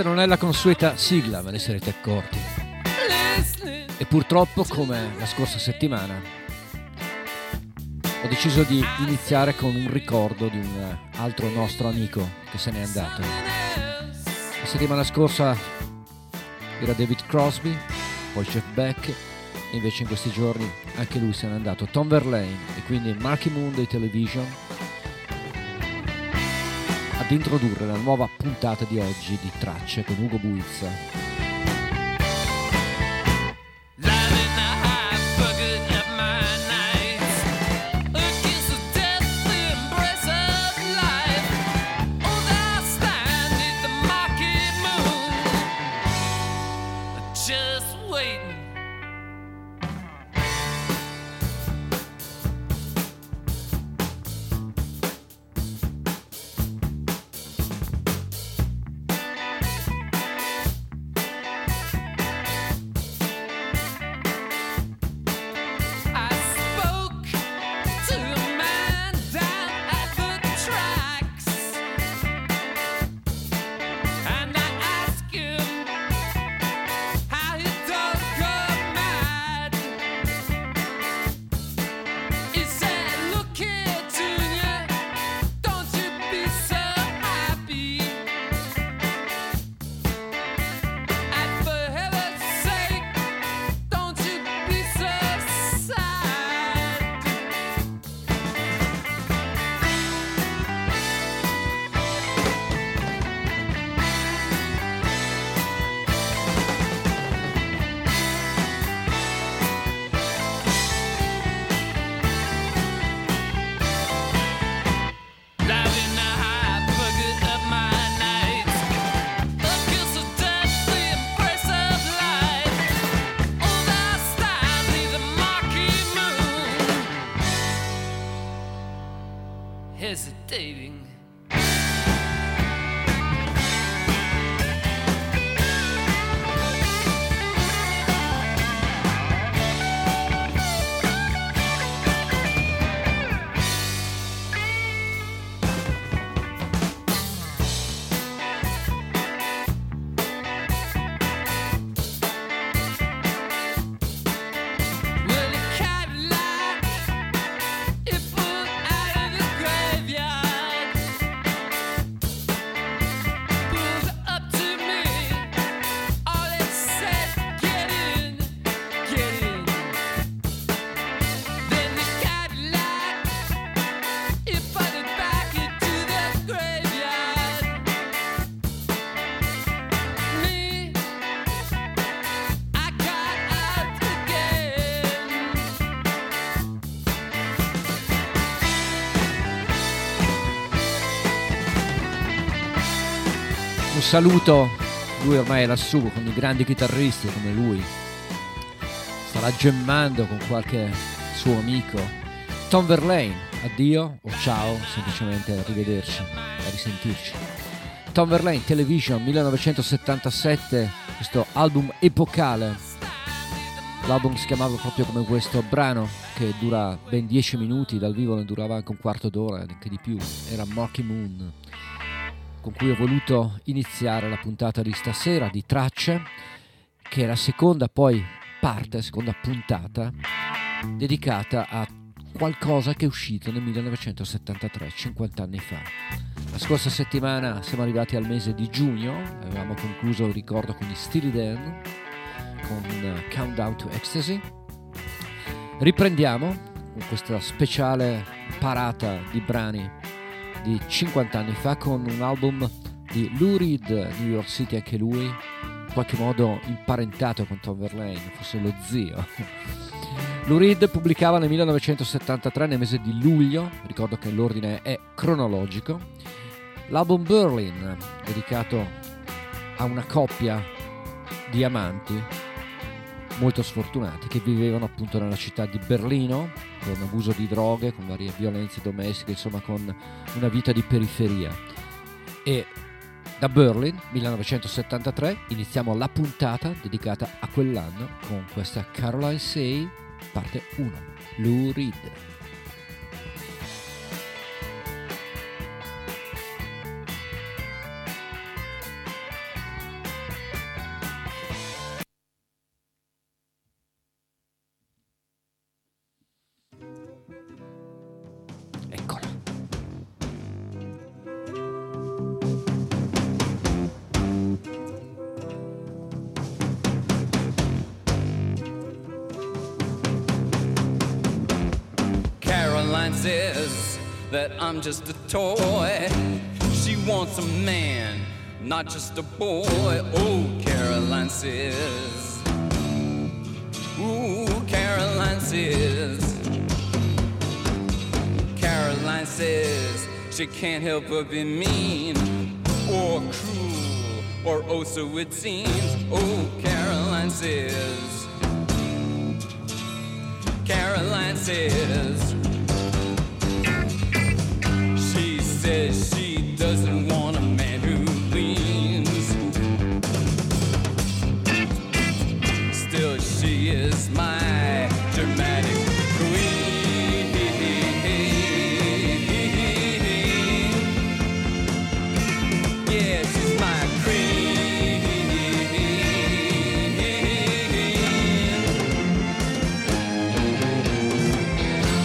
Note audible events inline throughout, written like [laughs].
questa non è la consueta sigla, ve ne sarete accorti. E purtroppo, come la scorsa settimana, ho deciso di iniziare con un ricordo di un altro nostro amico che se n'è andato. La settimana scorsa era David Crosby, poi Jeff Beck, invece in questi giorni anche lui se n'è andato. Tom Verlaine e quindi Marky Moon dei Television introdurre la nuova puntata di oggi di Tracce con Ugo Buizza. Saluto, lui ormai è lassù con i grandi chitarristi come lui, starà gemmando con qualche suo amico. Tom Verlaine, addio o ciao, semplicemente arrivederci, a risentirci. Tom Verlaine, Television 1977, questo album epocale. L'album si chiamava proprio come questo brano che dura ben 10 minuti, dal vivo ne durava anche un quarto d'ora, anche di più. Era Marky Moon con cui ho voluto iniziare la puntata di stasera di Tracce, che è la seconda poi parte, seconda puntata, dedicata a qualcosa che è uscito nel 1973, 50 anni fa. La scorsa settimana siamo arrivati al mese di giugno, avevamo concluso il ricordo con i Steely Dan, con Countdown to Ecstasy. Riprendiamo con questa speciale parata di brani di 50 anni fa con un album di Lou Reed, New York City anche lui, in qualche modo imparentato con Tom Verlaine, forse lo zio. [laughs] Lou Reed pubblicava nel 1973 nel mese di luglio, ricordo che l'ordine è cronologico, l'album Berlin, dedicato a una coppia di amanti molto sfortunati che vivevano appunto nella città di Berlino con abuso di droghe, con varie violenze domestiche, insomma con una vita di periferia. E da Berlin 1973 iniziamo la puntata dedicata a quell'anno con questa Caroline Say parte 1, Lou Reed. That I'm just a toy. She wants a man, not just a boy. Oh, Caroline says. Ooh, Caroline says. Caroline says she can't help but be mean or cruel or oh so it seems. Oh, Caroline says. Caroline says. Says she doesn't want a man who leans. Still, she is my dramatic queen. She's my queen.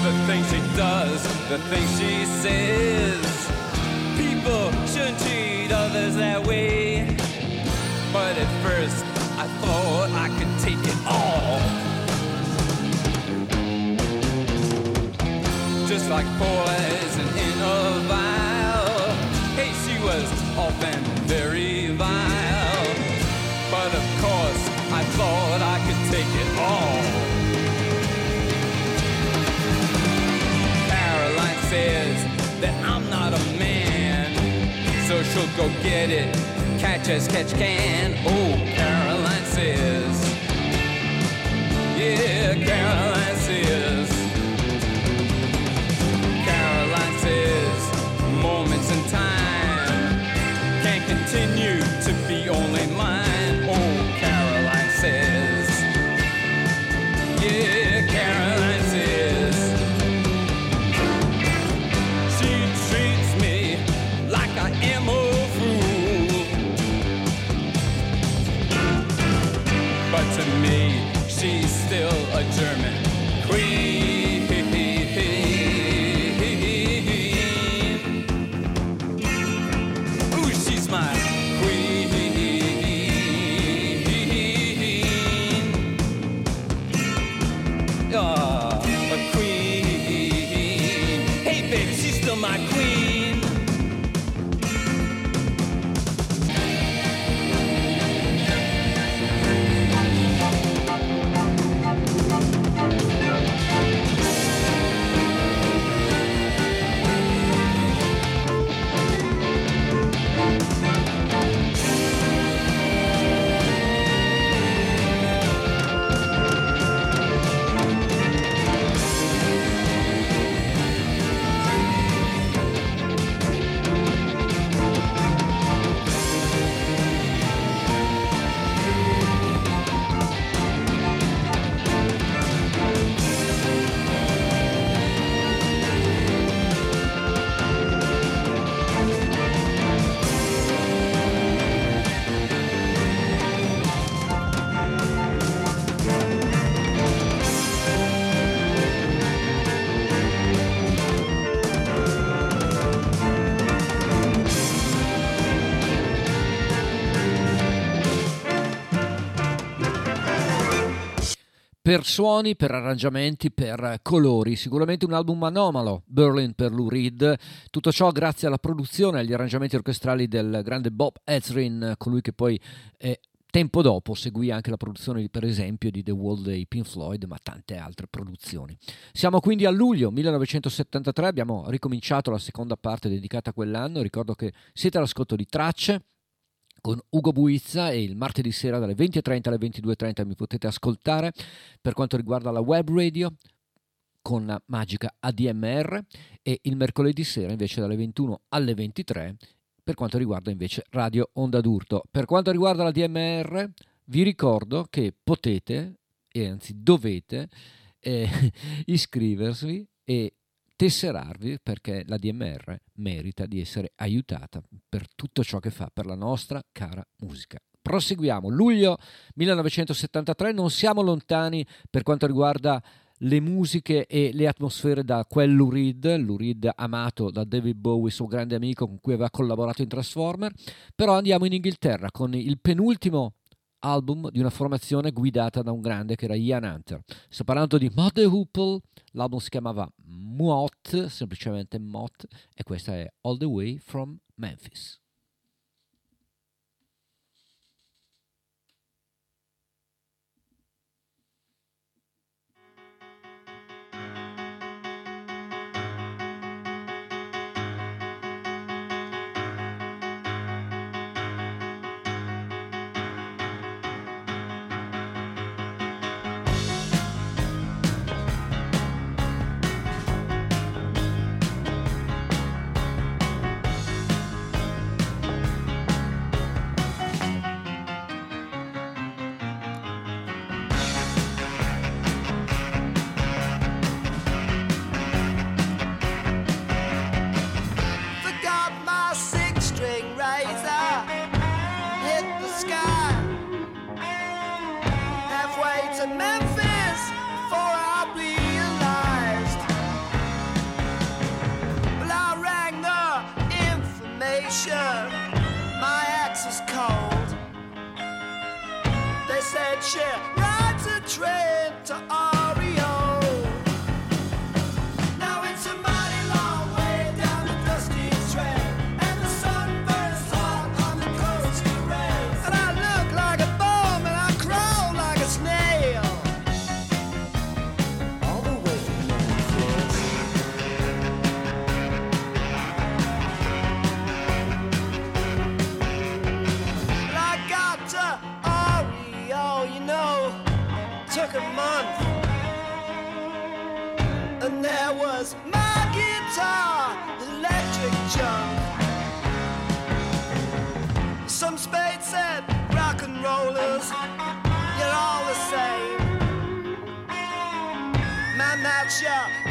The things she does, the things she says. Like poison in a vial. Hey, she was often very vile. But of course, I thought I could take it all. Caroline says that I'm not a man, so she'll go get it, catch as catch can. Oh, Caroline says, yeah, Caroline in you. Per suoni, per arrangiamenti, per colori. Sicuramente un album anomalo, Berlin per Lou Reed. Tutto ciò grazie alla produzione e agli arrangiamenti orchestrali del grande Bob Ezrin, colui che poi eh, tempo dopo seguì anche la produzione, per esempio, di The Wall dei Pink Floyd, ma tante altre produzioni. Siamo quindi a luglio 1973, abbiamo ricominciato la seconda parte dedicata a quell'anno. Ricordo che siete all'ascolto di Tracce con Ugo Buizza e il martedì sera dalle 20.30 alle 22.30 mi potete ascoltare per quanto riguarda la web radio con Magica ADMR e il mercoledì sera invece dalle 21 alle 23 per quanto riguarda invece Radio Onda d'Urto. Per quanto riguarda la DMR vi ricordo che potete e anzi dovete eh, [laughs] iscrivervi e tesserarvi perché la DMR merita di essere aiutata per tutto ciò che fa per la nostra cara musica. Proseguiamo, luglio 1973, non siamo lontani per quanto riguarda le musiche e le atmosfere da quel Lou Reed, Lou Reed amato da David Bowie, suo grande amico con cui aveva collaborato in Transformer, però andiamo in Inghilterra con il penultimo album di una formazione guidata da un grande che era Ian Hunter. Sto parlando di Mother Hoople, l'album si chiamava Muot, semplicemente Mott, e questa è All the Way from Memphis. month. And there was my guitar, electric junk. Some spade said, rock and rollers, you're all the same. My mouth shut.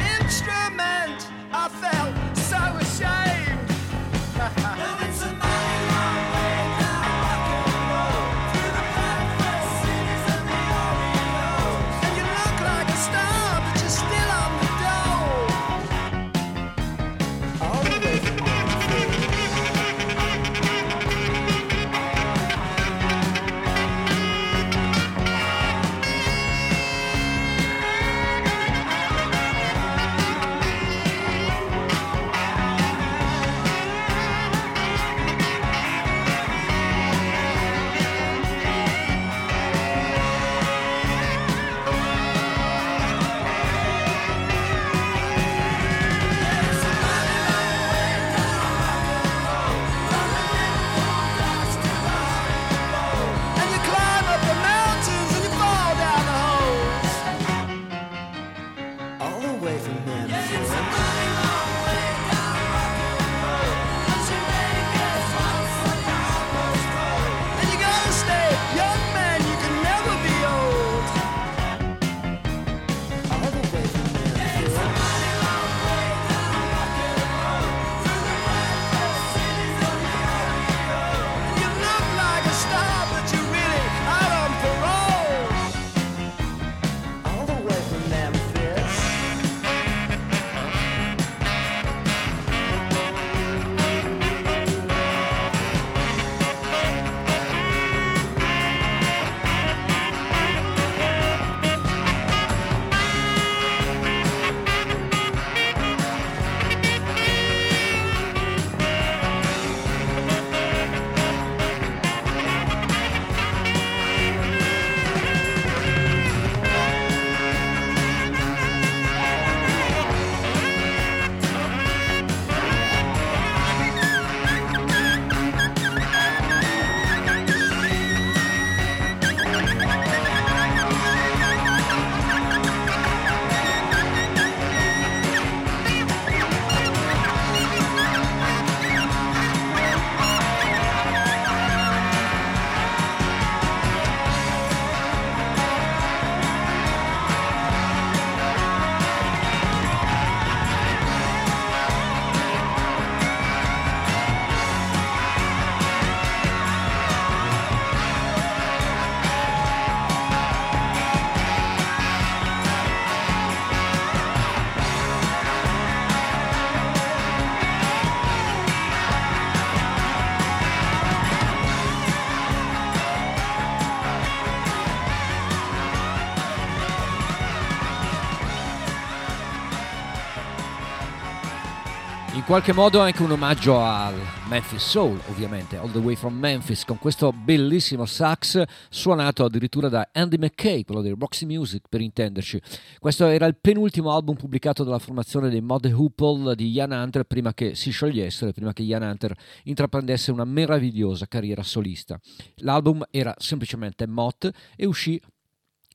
Qualche modo anche un omaggio al Memphis Soul, ovviamente, All the Way from Memphis, con questo bellissimo sax suonato addirittura da Andy McKay, quello dei Roxy Music per intenderci. Questo era il penultimo album pubblicato dalla formazione dei Mod Hoople di Ian Hunter prima che si sciogliessero, prima che Ian Hunter intraprendesse una meravigliosa carriera solista. L'album era semplicemente Mott e uscì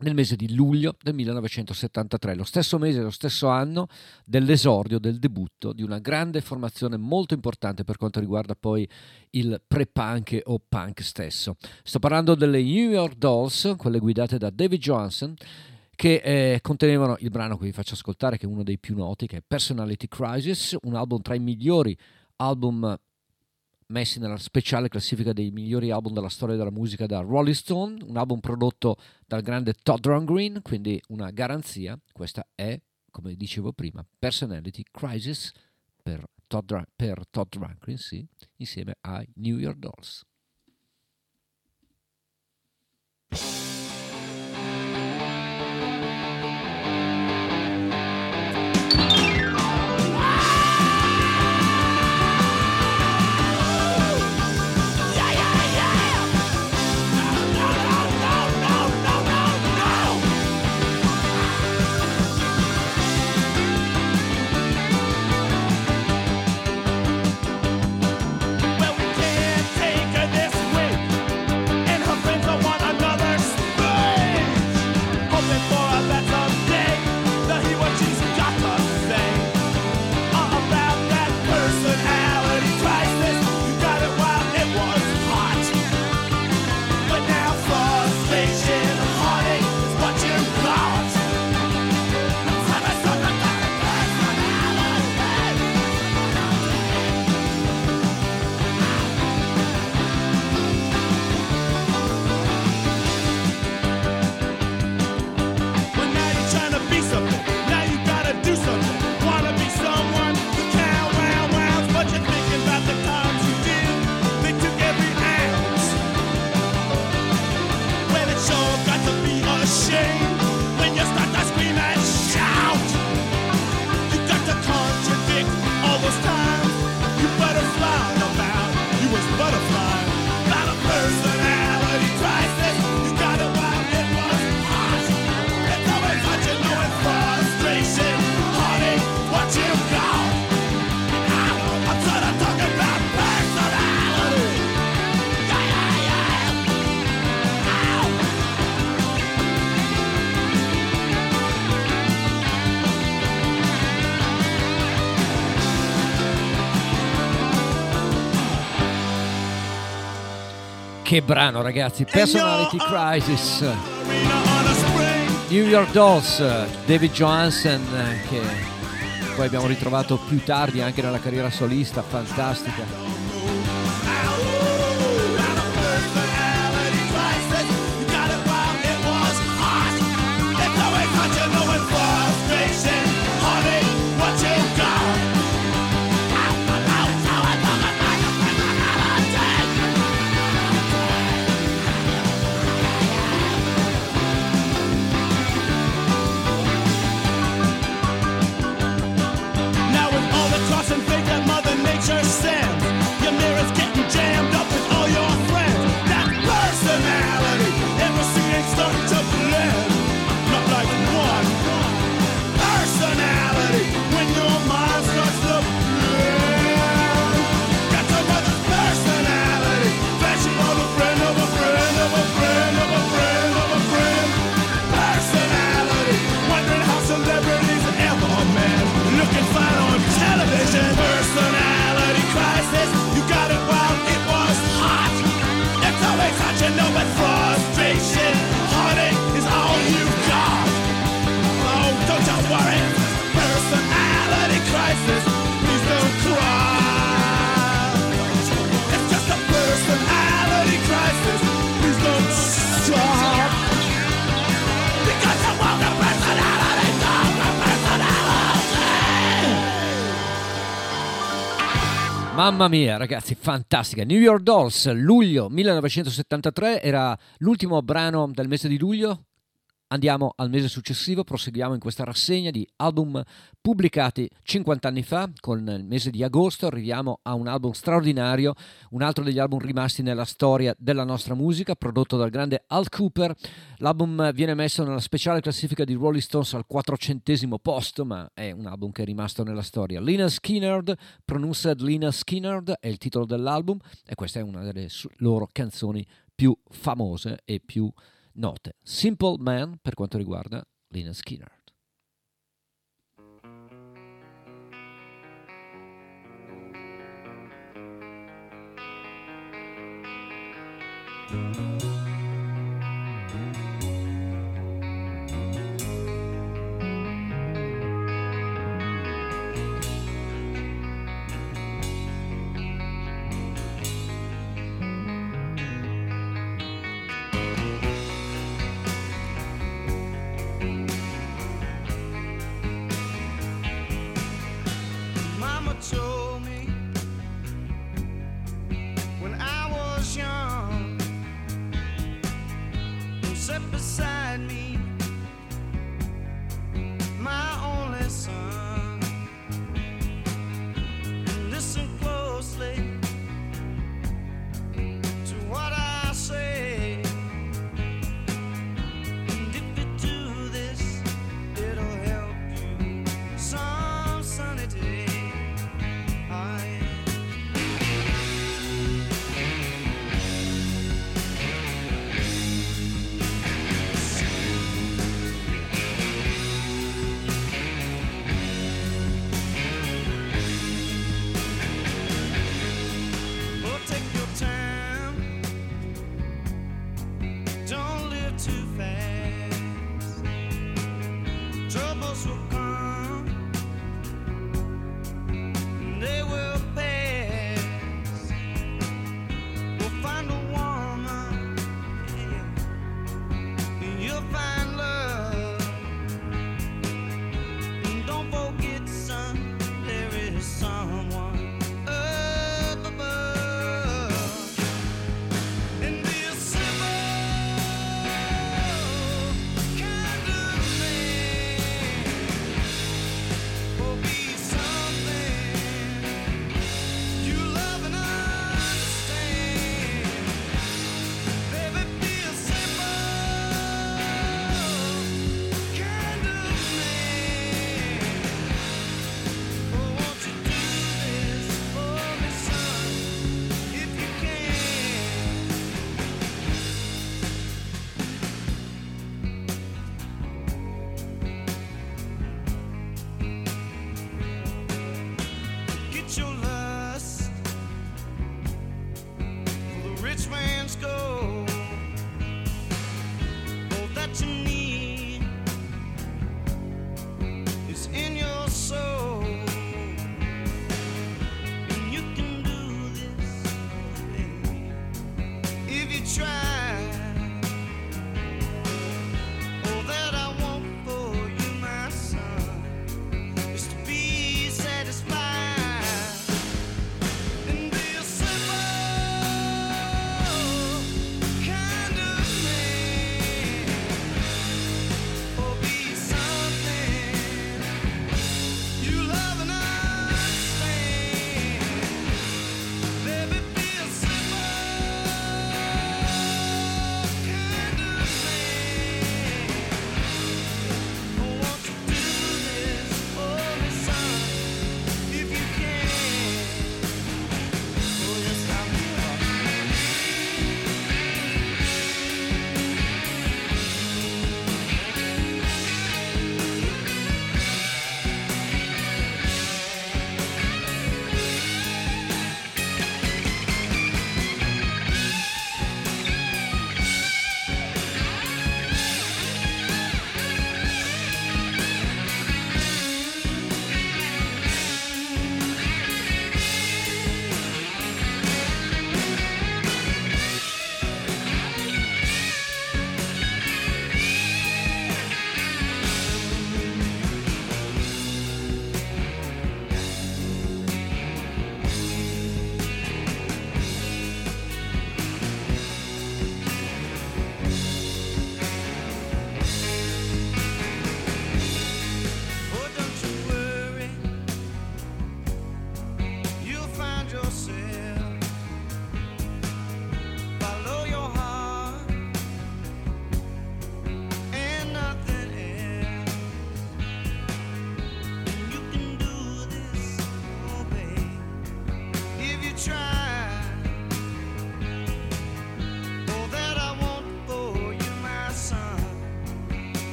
nel mese di luglio del 1973, lo stesso mese, lo stesso anno dell'esordio, del debutto di una grande formazione molto importante per quanto riguarda poi il pre-punk o punk stesso. Sto parlando delle New York Dolls, quelle guidate da David Johnson, che eh, contenevano il brano che vi faccio ascoltare, che è uno dei più noti, che è Personality Crisis, un album tra i migliori album messi nella speciale classifica dei migliori album della storia della musica da Rolling Stone, un album prodotto dal grande Todd Rundgren, quindi una garanzia. Questa è, come dicevo prima, Personality Crisis per Todd, per Todd Rundgren, sì, insieme ai New York Dolls. Che brano ragazzi, Personality Crisis. New York Dolls, David Johansen che poi abbiamo ritrovato più tardi anche nella carriera solista, fantastica. Mamma mia, ragazzi, fantastica. New York Dolls, luglio 1973, era l'ultimo brano del mese di luglio Andiamo al mese successivo, proseguiamo in questa rassegna di album pubblicati 50 anni fa, con il mese di agosto arriviamo a un album straordinario, un altro degli album rimasti nella storia della nostra musica, prodotto dal grande Al Cooper. L'album viene messo nella speciale classifica di Rolling Stones al 400 posto, ma è un album che è rimasto nella storia. Lina Skinnerd, Pronounced Lina Skinnerd è il titolo dell'album e questa è una delle loro canzoni più famose e più note. Simple Man per quanto riguarda Lina Skinner.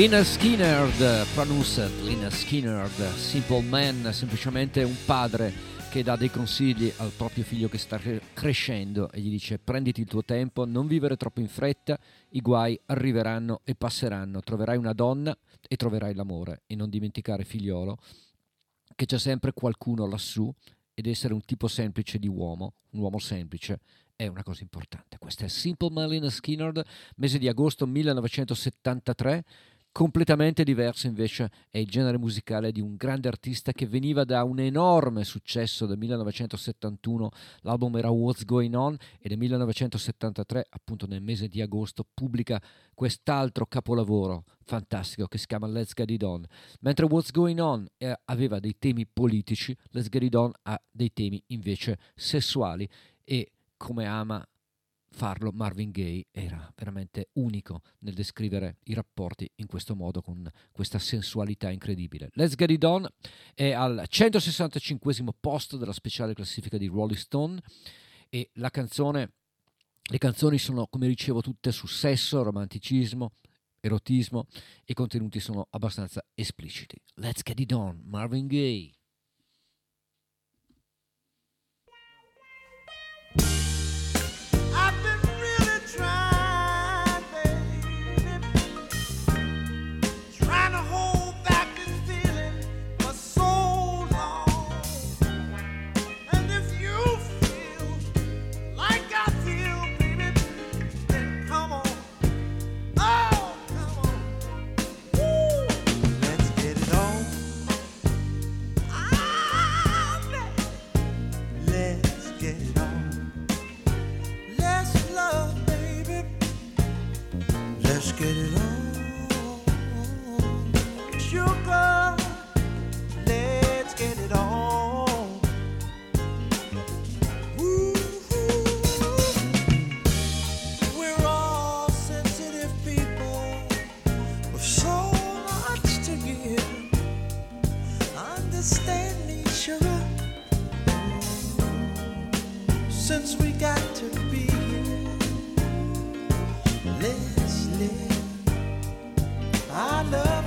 Lina Skinnerd, pronounced Lina Skinnerd, simple man, semplicemente un padre che dà dei consigli al proprio figlio che sta crescendo e gli dice prenditi il tuo tempo, non vivere troppo in fretta, i guai arriveranno e passeranno, troverai una donna e troverai l'amore e non dimenticare figliolo che c'è sempre qualcuno lassù ed essere un tipo semplice di uomo, un uomo semplice è una cosa importante. Questa è Simple Marlene Skinner, mese di agosto 1973 Completamente diverso invece è il genere musicale di un grande artista che veniva da un enorme successo del 1971, l'album era What's Going On e nel 1973, appunto nel mese di agosto, pubblica quest'altro capolavoro fantastico che si chiama Let's Get It On. Mentre What's Going On eh, aveva dei temi politici, Let's Get It On ha dei temi invece sessuali e come ama farlo Marvin Gaye era veramente unico nel descrivere i rapporti in questo modo con questa sensualità incredibile. Let's Get It On è al 165 posto della speciale classifica di Rolling Stone e la canzone le canzoni sono, come dicevo, tutte su sesso, romanticismo, erotismo e i contenuti sono abbastanza espliciti. Let's Get It On, Marvin Gaye. get it on. Sugar, let's get it on. Ooh, ooh. We're all sensitive people with so much to give. Understand me, sugar. Since we got to be here. Let I love.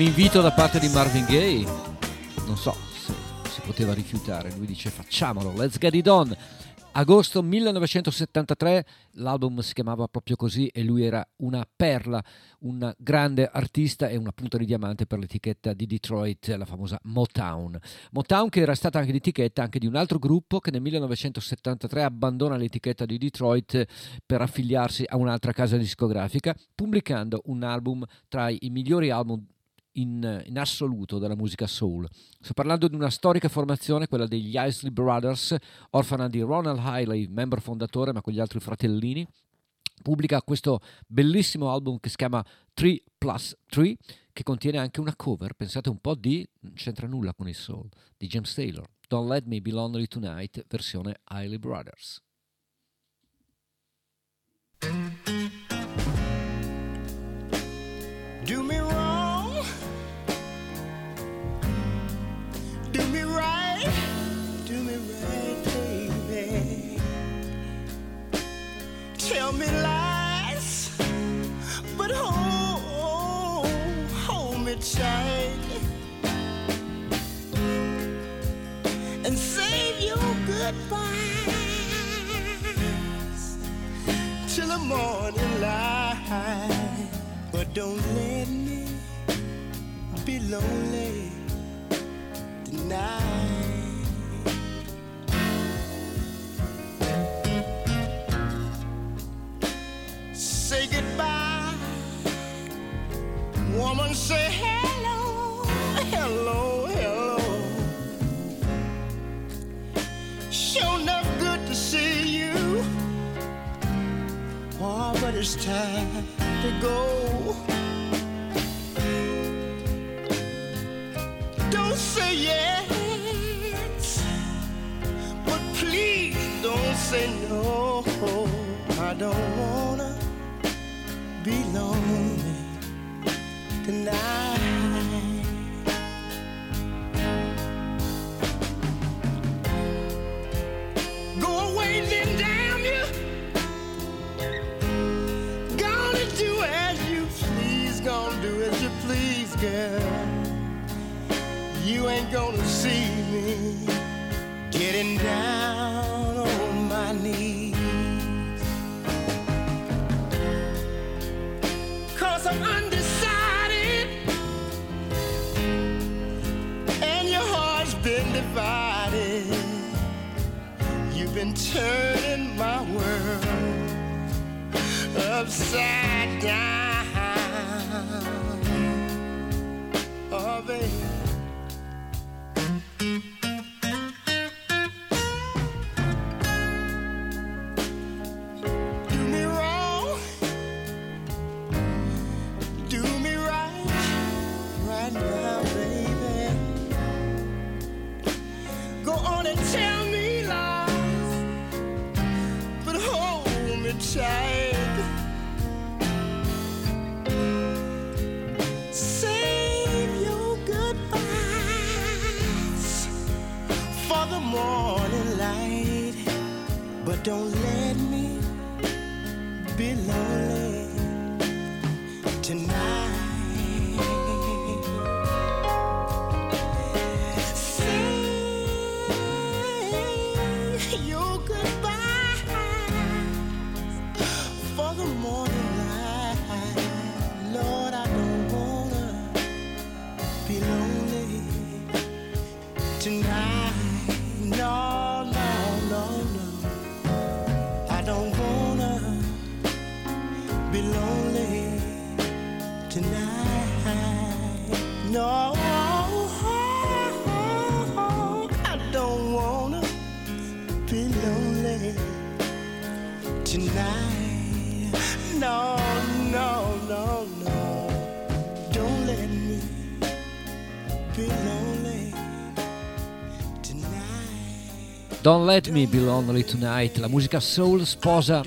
Un invito da parte di Marvin Gaye, non so se si poteva rifiutare, lui dice facciamolo, let's get it on. Agosto 1973, l'album si chiamava proprio così e lui era una perla, un grande artista e una punta di diamante per l'etichetta di Detroit, la famosa Motown. Motown che era stata anche l'etichetta anche di un altro gruppo che nel 1973 abbandona l'etichetta di Detroit per affiliarsi a un'altra casa discografica, pubblicando un album tra i migliori album in, in, assoluto della musica soul. Sto parlando di una storica formazione, quella degli Isley Brothers, orfana di Ronald Hiley, membro fondatore, ma con gli altri fratellini. Pubblica questo bellissimo album che si chiama 3 plus 3, che contiene anche una cover, pensate un po' di, non c'entra nulla con il soul, di James Taylor. Don't Let Me Be Lonely Tonight, versione Hiley Brothers. Do me me lies, but hold, hold me tight and save your goodbyes till the morning light. But don't let me be lonely tonight. Say goodbye. Woman, say hello, hello, hello. Sure enough good to see you. Oh, but it's time to go. Don't say yes, but please don't say no. I don't wanna be lonely tonight. Go away, then damn you. Gonna do as you please, gonna do as you please, girl. You ain't gonna see me getting down on my knees. I'm undecided and your heart's been divided. You've been turning my world upside down. Oh, baby. Don't let me be lonely tonight. Say your goodbyes for the morning light. Lord, I don't wanna be lonely tonight. Let Me Be Lonely Tonight, la musica soul sposa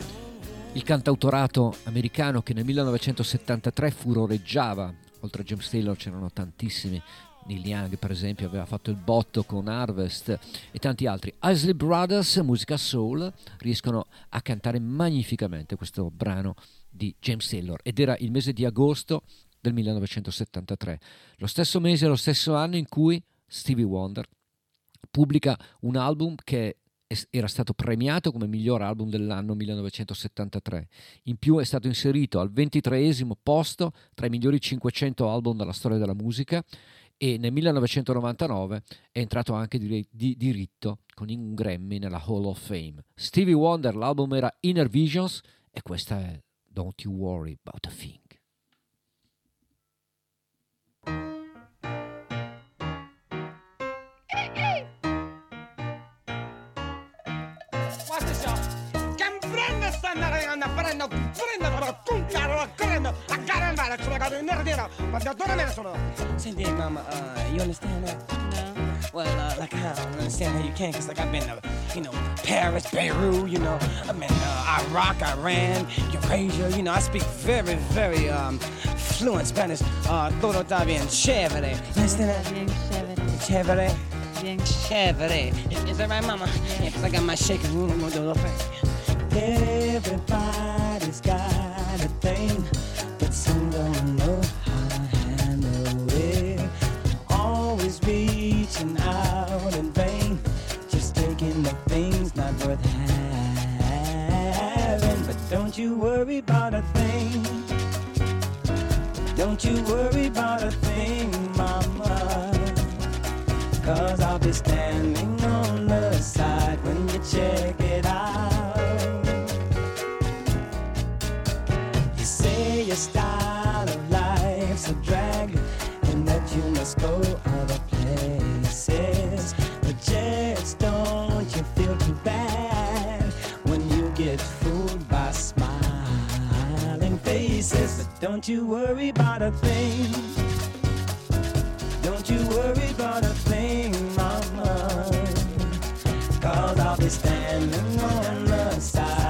il cantautorato americano che nel 1973 furoreggiava, oltre a James Taylor c'erano tantissimi, Neil Young per esempio aveva fatto il botto con Harvest e tanti altri. Isley Brothers, musica soul, riescono a cantare magnificamente questo brano di James Taylor. Ed era il mese di agosto del 1973, lo stesso mese e lo stesso anno in cui Stevie Wonder pubblica un album che era stato premiato come miglior album dell'anno 1973. In più è stato inserito al 23 posto tra i migliori 500 album della storia della musica e nel 1999 è entrato anche di, di diritto con un Grammy nella Hall of Fame. Stevie Wonder, l'album era Inner Visions e questa è Don't You Worry About a Thing. Prendo, prendo, cucchiaro, prendo, a caramba, sono caduto in nerdino, ma da dove me ne sono? Senti, mama, uh, you understand that? No. Well, uh, like, I don't understand how you can, cause like I've been to, you know, Paris, Beirut, you know, I've been uh, Iraq, Iran, Eurasia, you know, I speak very, very um, fluent Spanish. Uh, todo está bien chévere. You understand that? Bien chévere. Chévere. Bien chévere. Is that right, mama? Yeah, cause I got my shaking room, I'm gonna do the thing. Everybody's got a thing, but some don't know how to handle it. Always reaching out in vain, just taking the things not worth having. But don't you worry about a thing. Don't you worry about a thing, mama. Cause I'll be standing on the side when you check it your style of life's a drag, and that you must go other places. But just don't you feel too bad when you get fooled by smiling faces. But don't you worry about a thing. Don't you worry about a thing, mama. Cause I'll be standing on the side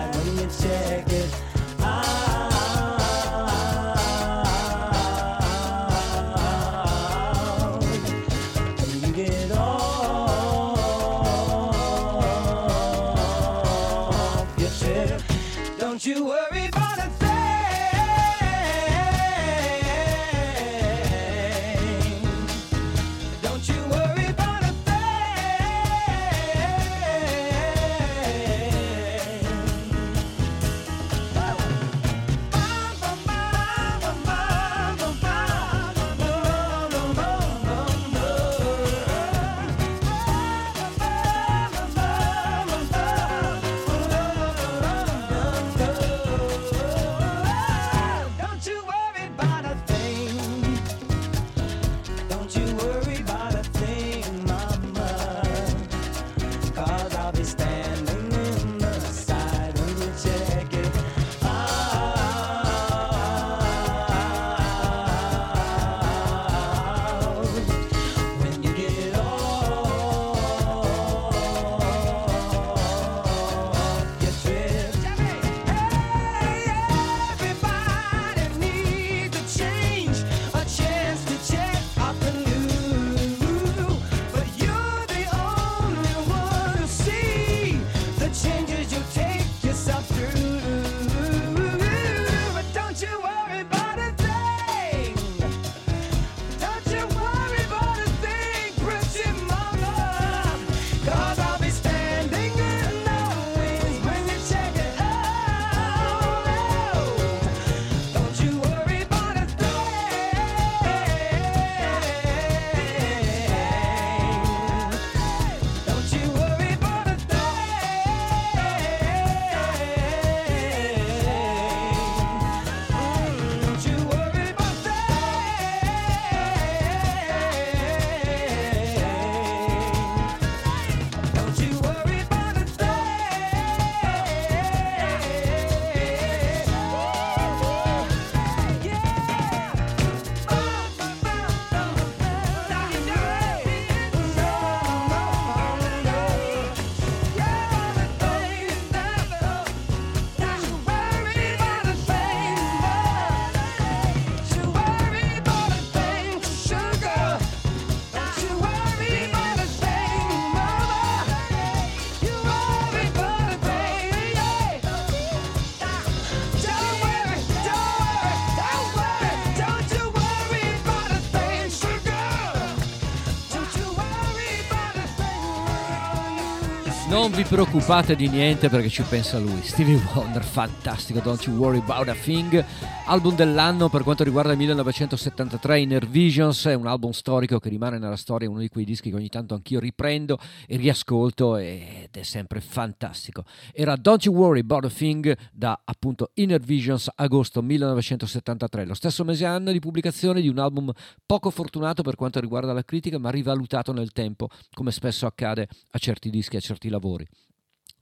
vi preoccupate di niente perché ci pensa lui. Stevie Wonder, fantastico, Don't You Worry About a Thing. Album dell'anno per quanto riguarda il 1973, Inner Visions, è un album storico che rimane nella storia, uno di quei dischi che ogni tanto anch'io riprendo e riascolto ed è sempre fantastico. Era Don't You Worry About a Thing da appunto Inner Visions, agosto 1973, lo stesso mese anno di pubblicazione di un album poco fortunato per quanto riguarda la critica, ma rivalutato nel tempo, come spesso accade a certi dischi, a certi lavori.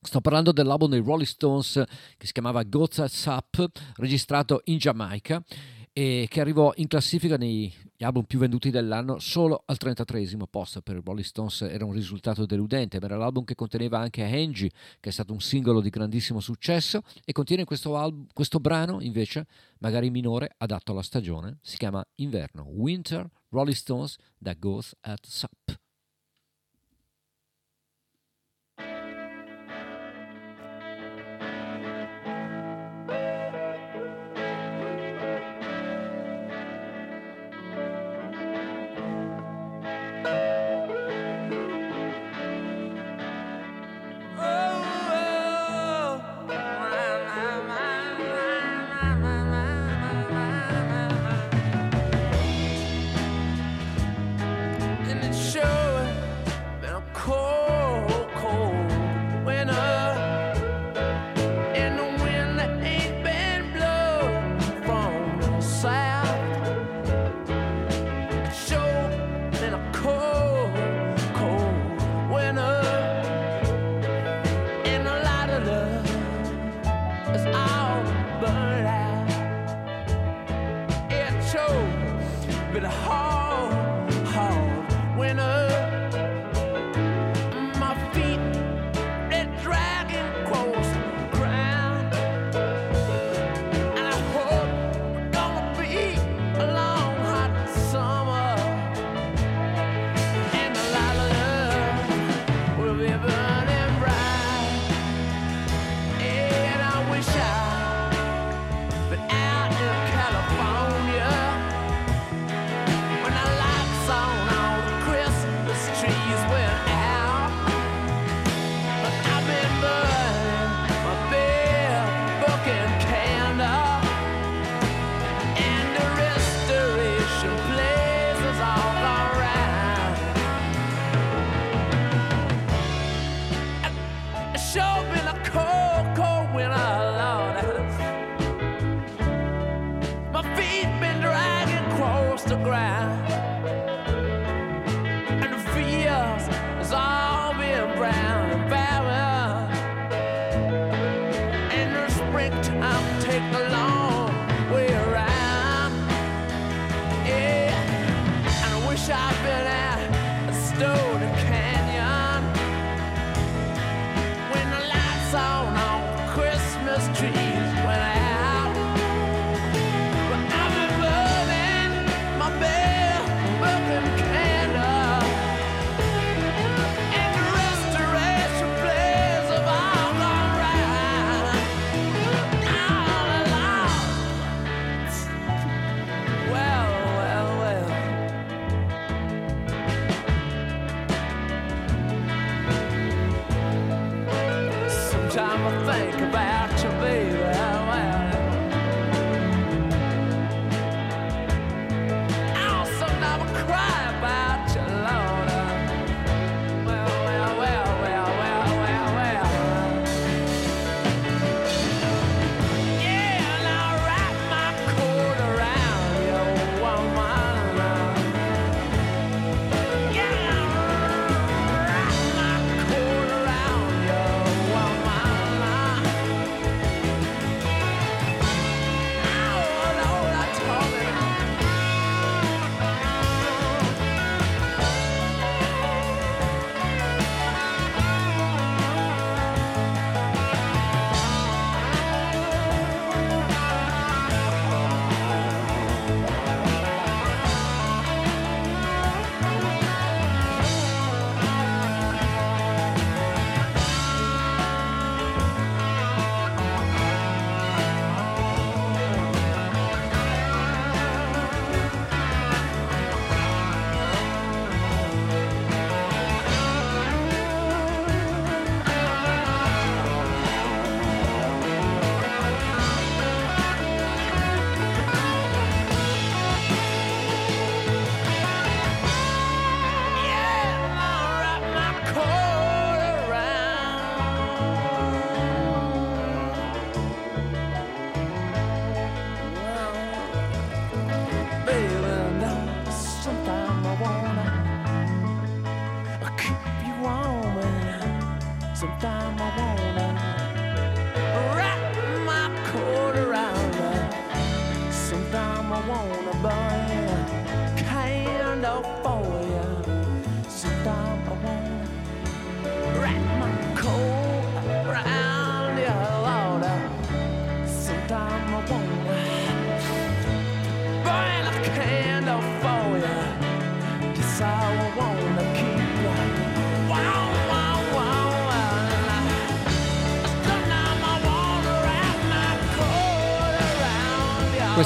Sto parlando dell'album dei Rolling Stones che si chiamava Goats Up, registrato in Giamaica e che arrivò in classifica negli album più venduti dell'anno solo al 33 posto. Per i Rolling Stones era un risultato deludente, ma era l'album che conteneva anche Angie, che è stato un singolo di grandissimo successo, e contiene questo, album, questo brano invece, magari minore, adatto alla stagione, si chiama Inverno, Winter Rolling Stones da Goes at Sup.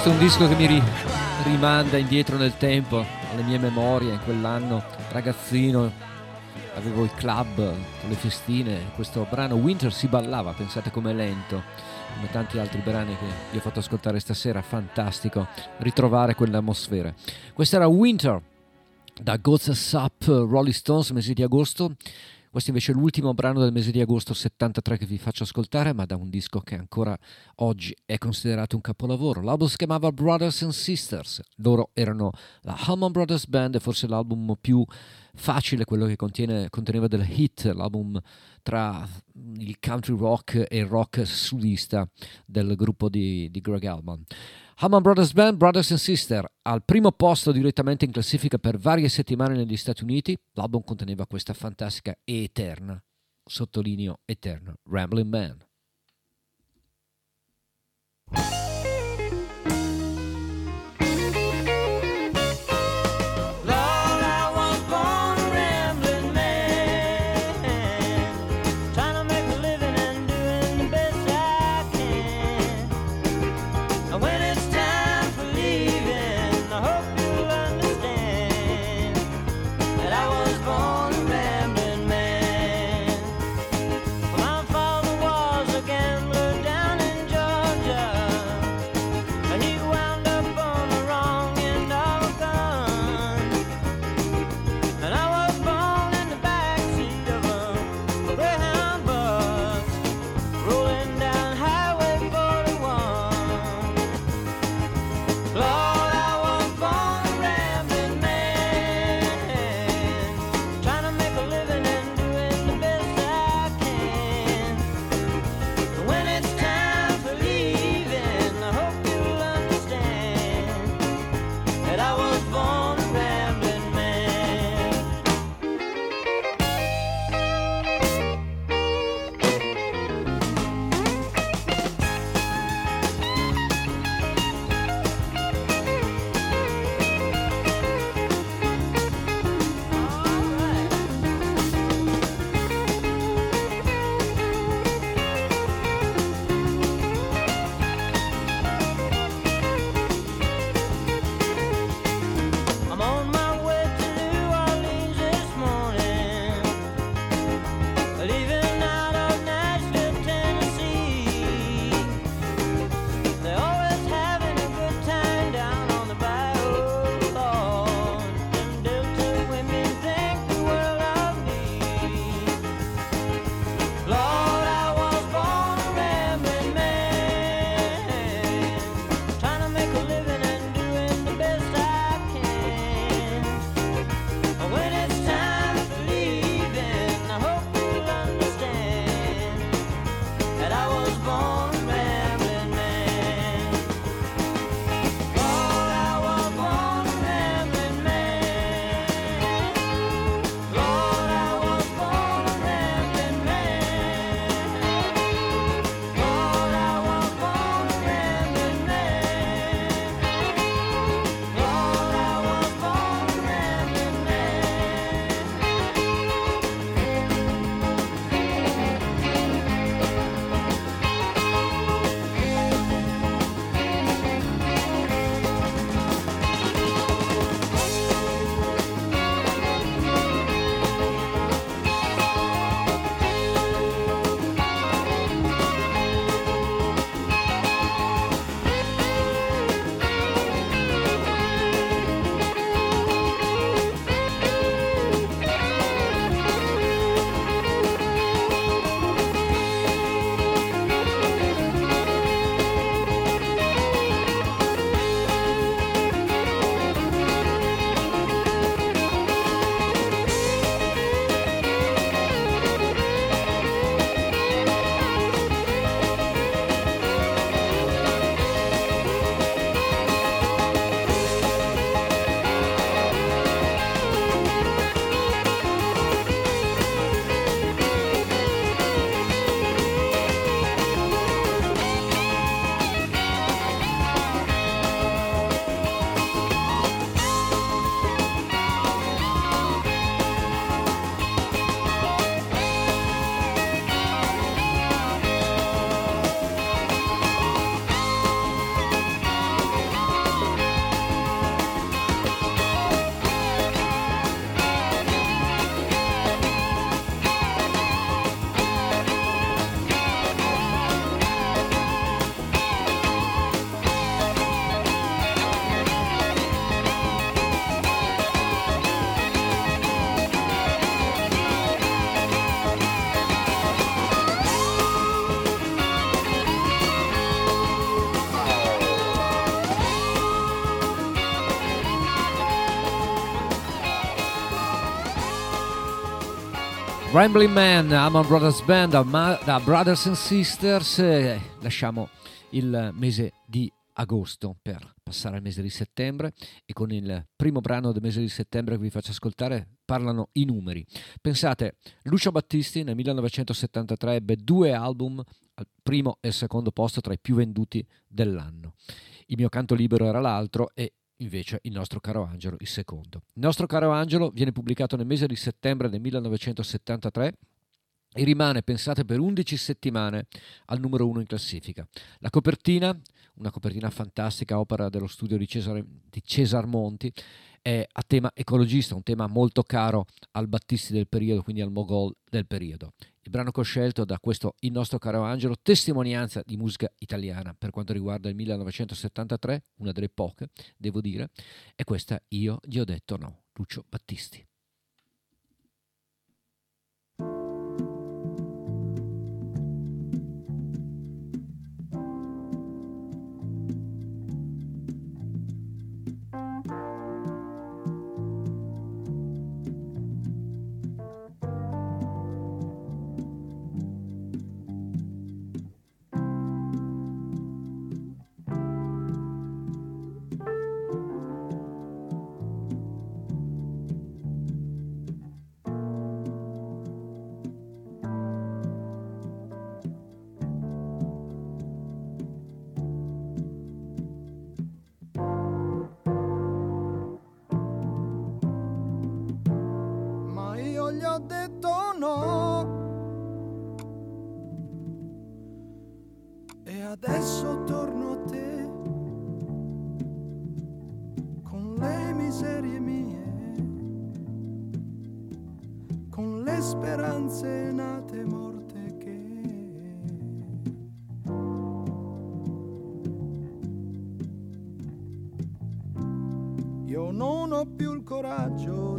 Questo è un disco che mi ri- rimanda indietro nel tempo, alle mie memorie. In quell'anno, ragazzino, avevo il club le festine. Questo brano Winter si ballava, pensate com'è lento, come tanti altri brani che vi ho fatto ascoltare stasera. Fantastico ritrovare quell'atmosfera. Questo era Winter da Goats Up Rolling Stones, mese di agosto. Questo invece è l'ultimo brano del mese di agosto 73 che vi faccio ascoltare, ma da un disco che ancora oggi è considerato un capolavoro. L'album si chiamava Brothers and Sisters. Loro erano la Hummon Brothers Band, forse l'album più facile, quello che contiene, conteneva delle hit, l'album tra il country rock e il rock solista del gruppo di, di Greg Allman. Hammond Brothers Band, Brothers and Sister, al primo posto direttamente in classifica per varie settimane negli Stati Uniti. L'album conteneva questa fantastica e eterna, sottolineo eterna, Rambling Man. Rambling Man, Amon Brothers Band, da, Brothers and Sisters. Lasciamo il mese di agosto per passare al mese di settembre e con il primo brano del mese di settembre che vi faccio ascoltare parlano i numeri. Pensate, Lucio Battisti nel 1973 ebbe due album al primo e secondo posto tra i più venduti dell'anno. Il mio canto libero era l'altro e invece il nostro caro Angelo il secondo. Il nostro caro Angelo viene pubblicato nel mese di settembre del 1973 e rimane, pensate, per 11 settimane al numero uno in classifica. La copertina, una copertina fantastica, opera dello studio di Cesare, di Cesar Monti, è a tema ecologista, un tema molto caro al Battisti del periodo, quindi al Mogol del periodo. Il brano che ho scelto da questo Il nostro caro Angelo, testimonianza di musica italiana per quanto riguarda il 1973, una delle poche, devo dire, e questa Io gli ho detto no, Lucio Battisti. borracho.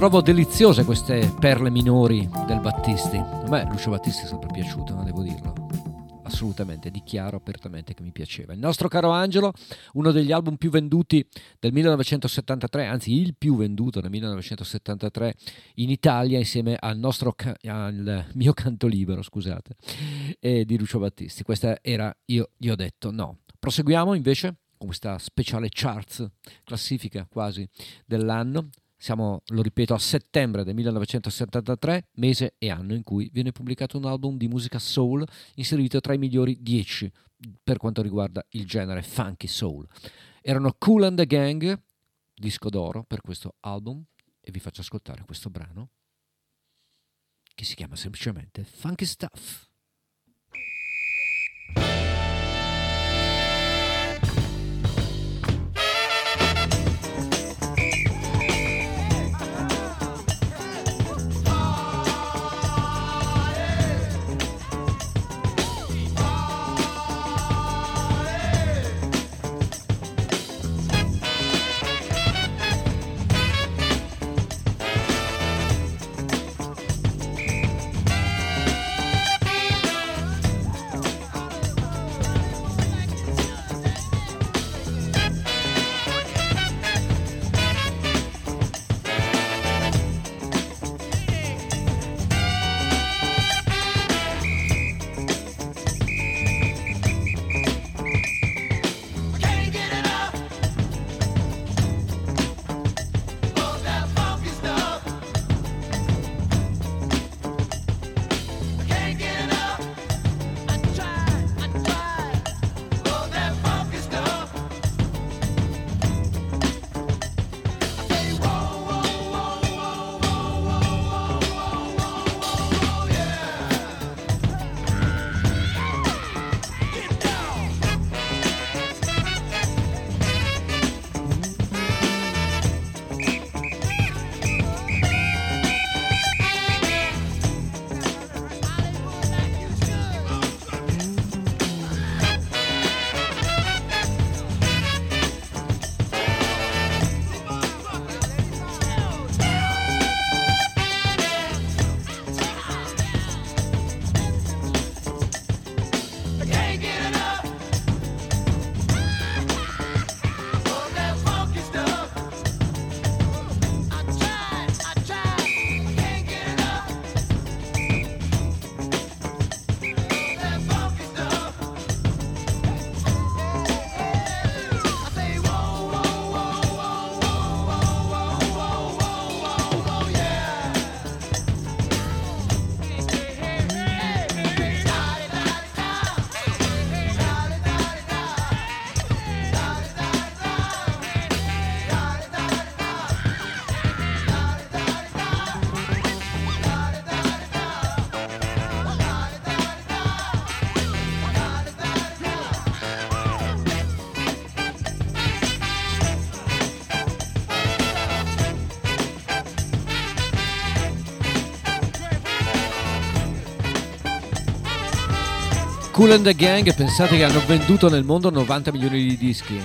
Trovo deliziose queste perle minori del Battisti. A me Lucio Battisti è sempre piaciuto, non devo dirlo. Assolutamente, dichiaro apertamente che mi piaceva. Il nostro caro Angelo, uno degli album più venduti del 1973, anzi il più venduto nel 1973 in Italia insieme al, nostro, al mio canto libero, scusate, eh, di Lucio Battisti. Questa era, io gli ho detto no. Proseguiamo invece con questa speciale charts, classifica quasi dell'anno. Siamo, lo ripeto, a settembre del 1973, mese e anno in cui viene pubblicato un album di musica soul inserito tra i migliori 10 per quanto riguarda il genere funky soul. Erano Cool and the Gang, disco d'oro per questo album, e vi faccio ascoltare questo brano che si chiama semplicemente Funky Stuff. Cool and the Gang, pensate che hanno venduto nel mondo 90 milioni di dischi.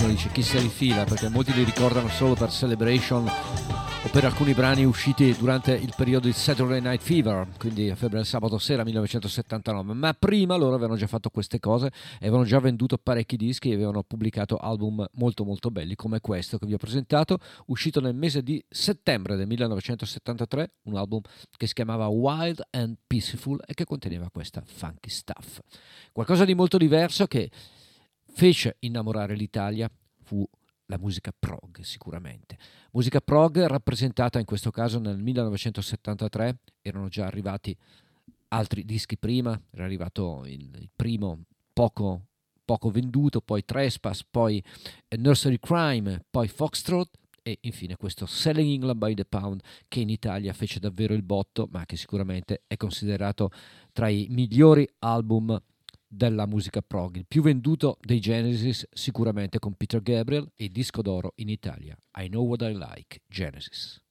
Uno dice chi si rifila perché molti li ricordano solo per Celebration o per alcuni brani usciti durante il periodo di Saturday Night Fever, quindi a febbraio sabato sera 1979, ma prima loro avevano già fatto queste cose, avevano già venduto parecchi dischi e avevano pubblicato album molto molto belli come questo che vi ho presentato, uscito nel mese di settembre del 1973, un album che si chiamava Wild and Peaceful e che conteneva questa funky stuff. Qualcosa di molto diverso che fece innamorare l'Italia fu la musica prog sicuramente. Musica prog rappresentata in questo caso nel 1973, erano già arrivati altri dischi prima, era arrivato il, primo poco, poco venduto, poi Trespass, poi Nursery Crime, poi Foxtrot e infine questo Selling England by the Pound che in Italia fece davvero il botto ma che sicuramente è considerato tra i migliori album della musica prog, il più venduto dei Genesis sicuramente con Peter Gabriel e disco d'oro in Italia. I Know What I Like, Genesis.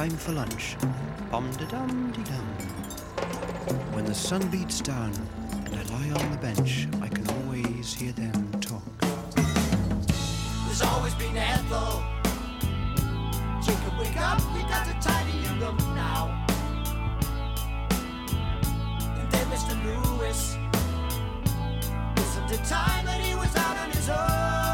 Time for lunch. Bum de dum de dum. When the sun beats down and I lie on the bench, I can always hear them talk. There's always been Ethel. Jacob, wake up, we got to tidy your room now. And then Mr. Lewis. Listen to time that he was out on his own.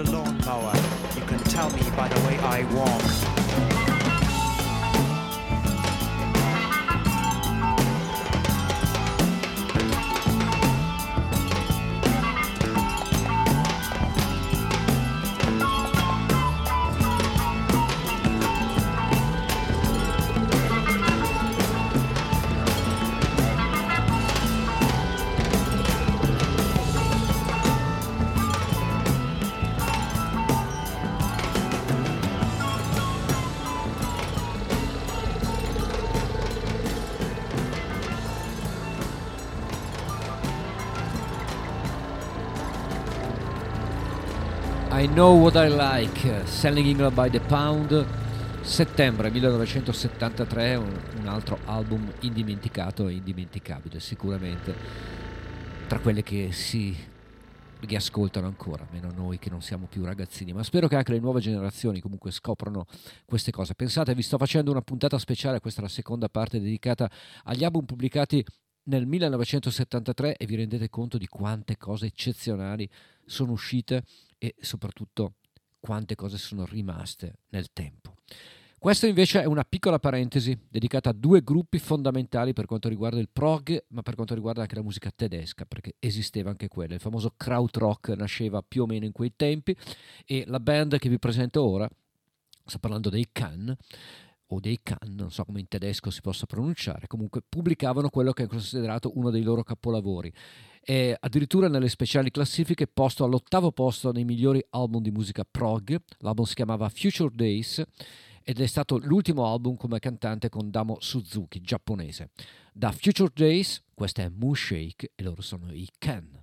A lawnmower. You can tell me by the way I walk. Know What I Like, Selling England by the Pound, settembre 1973, un, un altro album indimenticato e indimenticabile, sicuramente tra quelle che si riascoltano ancora, meno noi che non siamo più ragazzini, ma spero che anche le nuove generazioni comunque scoprano queste cose. Pensate, vi sto facendo una puntata speciale, questa è la seconda parte dedicata agli album pubblicati nel 1973 e vi rendete conto di quante cose eccezionali sono uscite e soprattutto quante cose sono rimaste nel tempo. Questo invece è una piccola parentesi dedicata a due gruppi fondamentali per quanto riguarda il prog, ma per quanto riguarda anche la musica tedesca, perché esisteva anche quella. Il famoso krautrock nasceva più o meno in quei tempi e la band che vi presento ora, sto parlando dei Can, o dei Can, non so come in tedesco si possa pronunciare, comunque pubblicavano quello che è considerato uno dei loro capolavori. E addirittura nelle speciali classifiche posto all'ottavo posto nei migliori album di musica prog, l'album si chiamava Future Days ed è stato l'ultimo album come cantante con Damo Suzuki, giapponese. Da Future Days, questa è Moon Shake e loro sono i Can.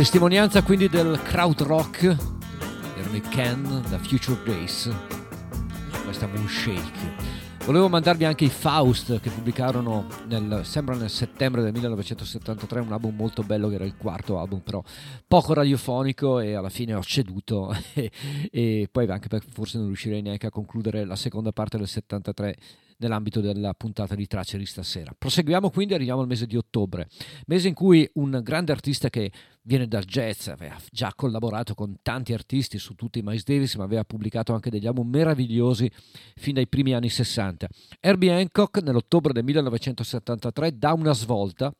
Testimonianza quindi del crowd rock, erano i Ken da Future Days, questa Moonshake. Volevo mandarvi anche i Faust che pubblicarono nel, sembra nel settembre del 1973 un album molto bello che era il quarto album però poco radiofonico e alla fine ho ceduto [laughs] e, e poi anche perché forse non riuscirei neanche a concludere la seconda parte del 73 nell'ambito della puntata di Tracce di stasera. Proseguiamo quindi, arriviamo al mese di ottobre, mese in cui un grande artista che viene dal jazz, aveva già collaborato con tanti artisti su tutti i Miles Davis, ma aveva pubblicato anche degli album meravigliosi fin dai primi anni 60. Herbie Hancock nell'ottobre del 1973 dà una svolta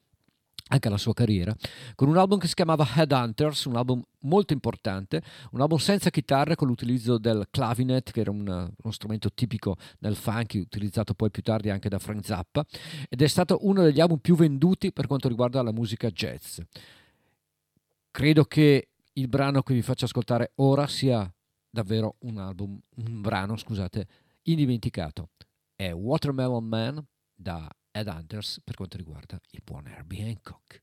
anche alla sua carriera, con un album che si chiamava Headhunters, un album molto importante, un album senza chitarre con l'utilizzo del clavinet, che era un, uno strumento tipico nel funky, utilizzato poi più tardi anche da Frank Zappa, ed è stato uno degli album più venduti per quanto riguarda la musica jazz. Credo che il brano che vi faccio ascoltare ora sia davvero un album, un brano, scusate, indimenticato. È Watermelon Man da Headhunters per quanto riguarda il buon Herbie Hancock.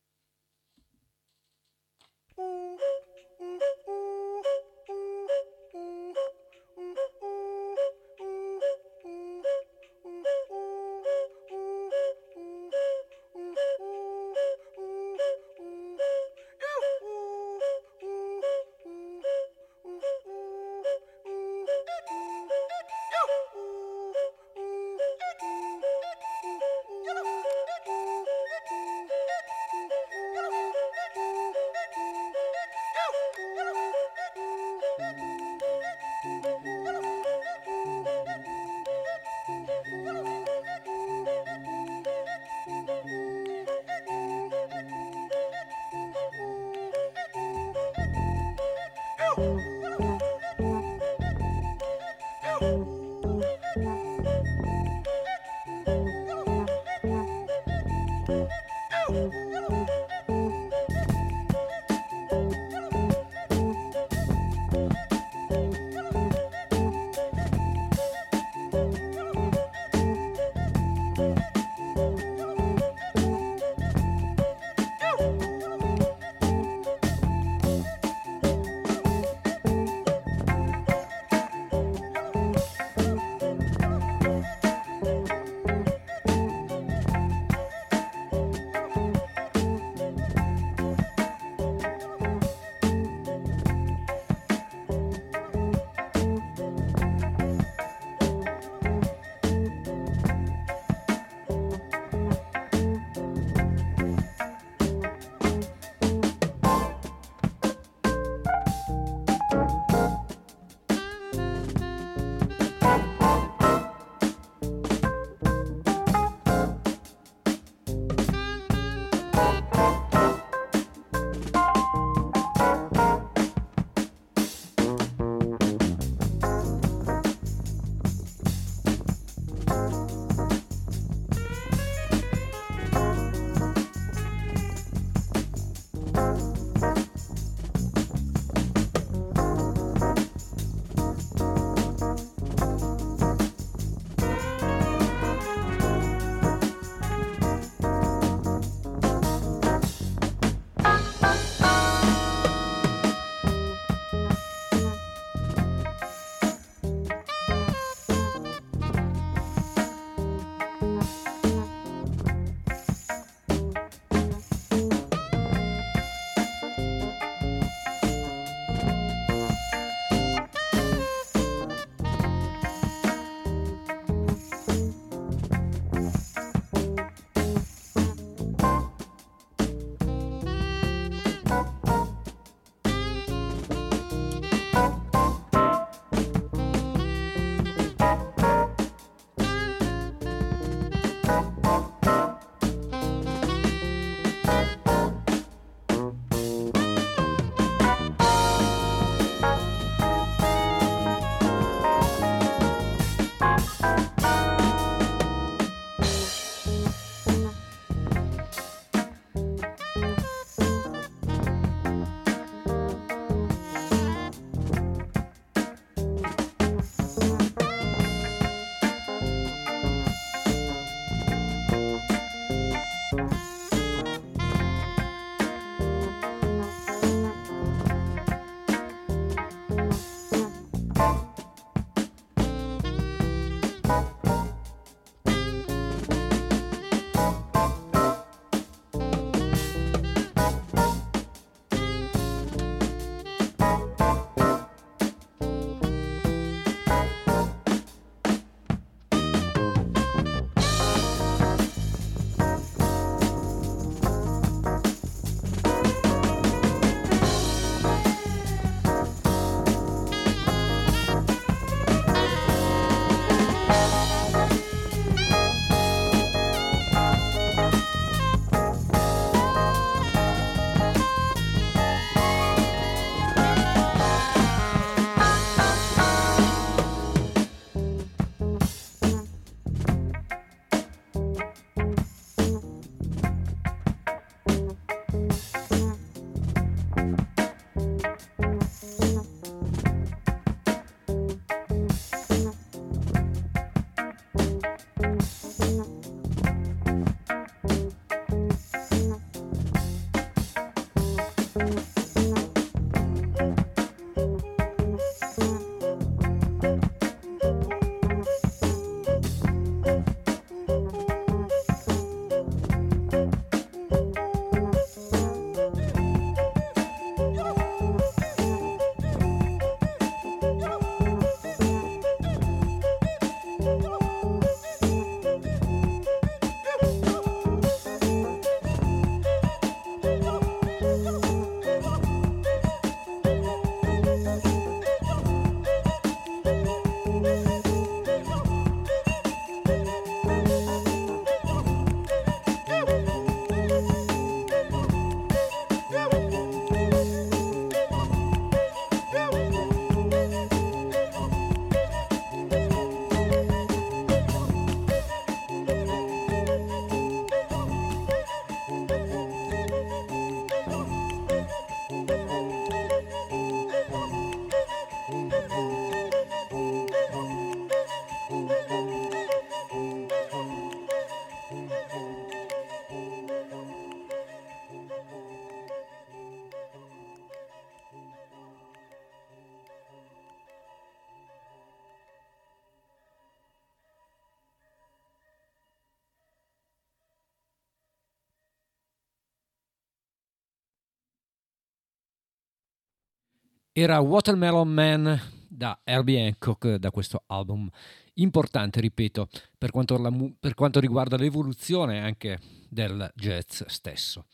Era Watermelon Man da Herbie Hancock, da questo album importante, ripeto, per quanto, per quanto riguarda l'evoluzione anche del jazz stesso.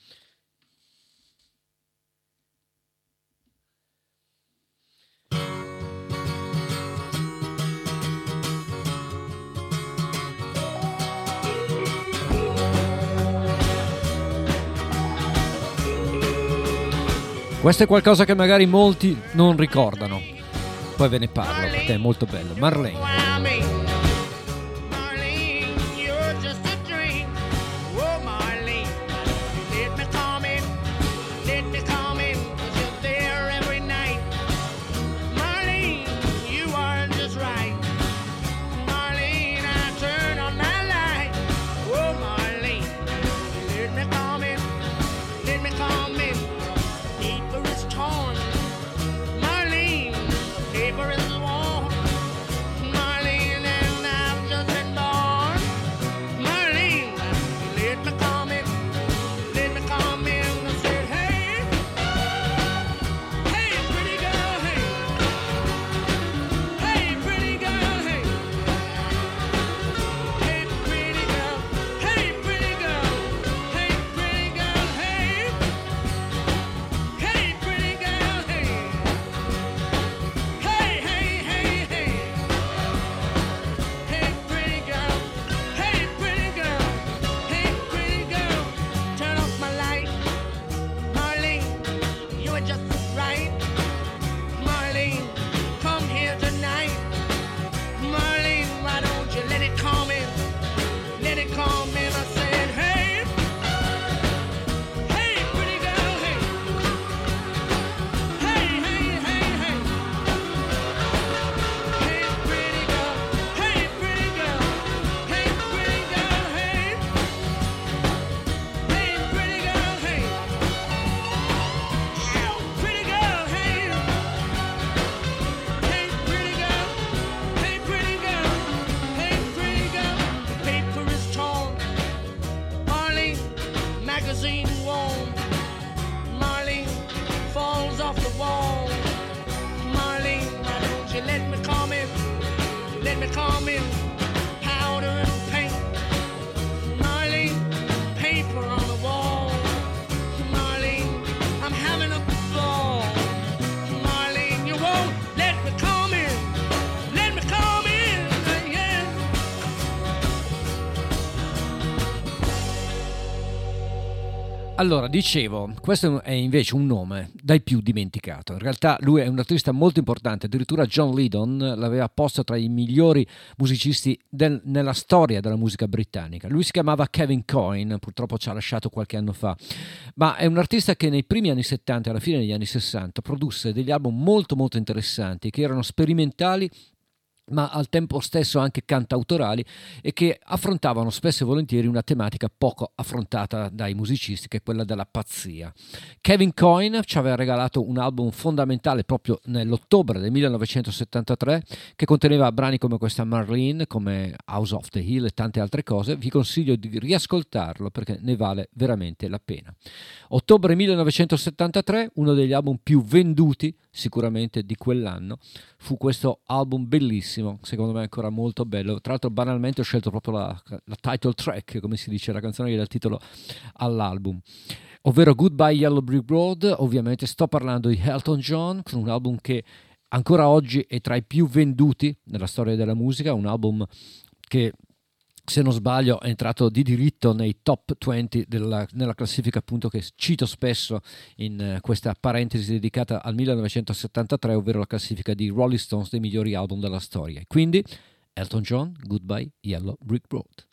Questo è qualcosa che magari molti non ricordano. Poi ve ne parlo perché è molto bello. Marlene. Allora, dicevo, questo è invece un nome dai più dimenticato. In realtà lui è un artista molto importante, addirittura John Lydon l'aveva posto tra i migliori musicisti del, nella storia della musica britannica. Lui si chiamava Kevin Coyne, purtroppo ci ha lasciato qualche anno fa, ma è un artista che nei primi anni 70 e alla fine degli anni 60 produsse degli album molto molto interessanti che erano sperimentali ma al tempo stesso anche cantautorali e che affrontavano spesso e volentieri una tematica poco affrontata dai musicisti, che è quella della pazzia. Kevin Coyne ci aveva regalato un album fondamentale proprio nell'ottobre del 1973 che conteneva brani come questa Marlene, come House of the Hill e tante altre cose. Vi consiglio di riascoltarlo perché ne vale veramente la pena. Ottobre 1973, uno degli album più venduti sicuramente di quell'anno, fu questo album bellissimo, secondo me ancora molto bello. Tra l'altro banalmente ho scelto proprio la, la title track, come si dice, la canzone che dà il titolo all'album ovvero Goodbye Yellow Brick Road. Ovviamente sto parlando di Elton John, con un album che ancora oggi è tra i più venduti nella storia della musica, un album che se non sbaglio è entrato di diritto nei top 20 della, nella classifica appunto che cito spesso in uh, questa parentesi dedicata al 1973 ovvero la classifica di Rolling Stones dei migliori album della storia. Quindi Elton John Goodbye Yellow Brick Road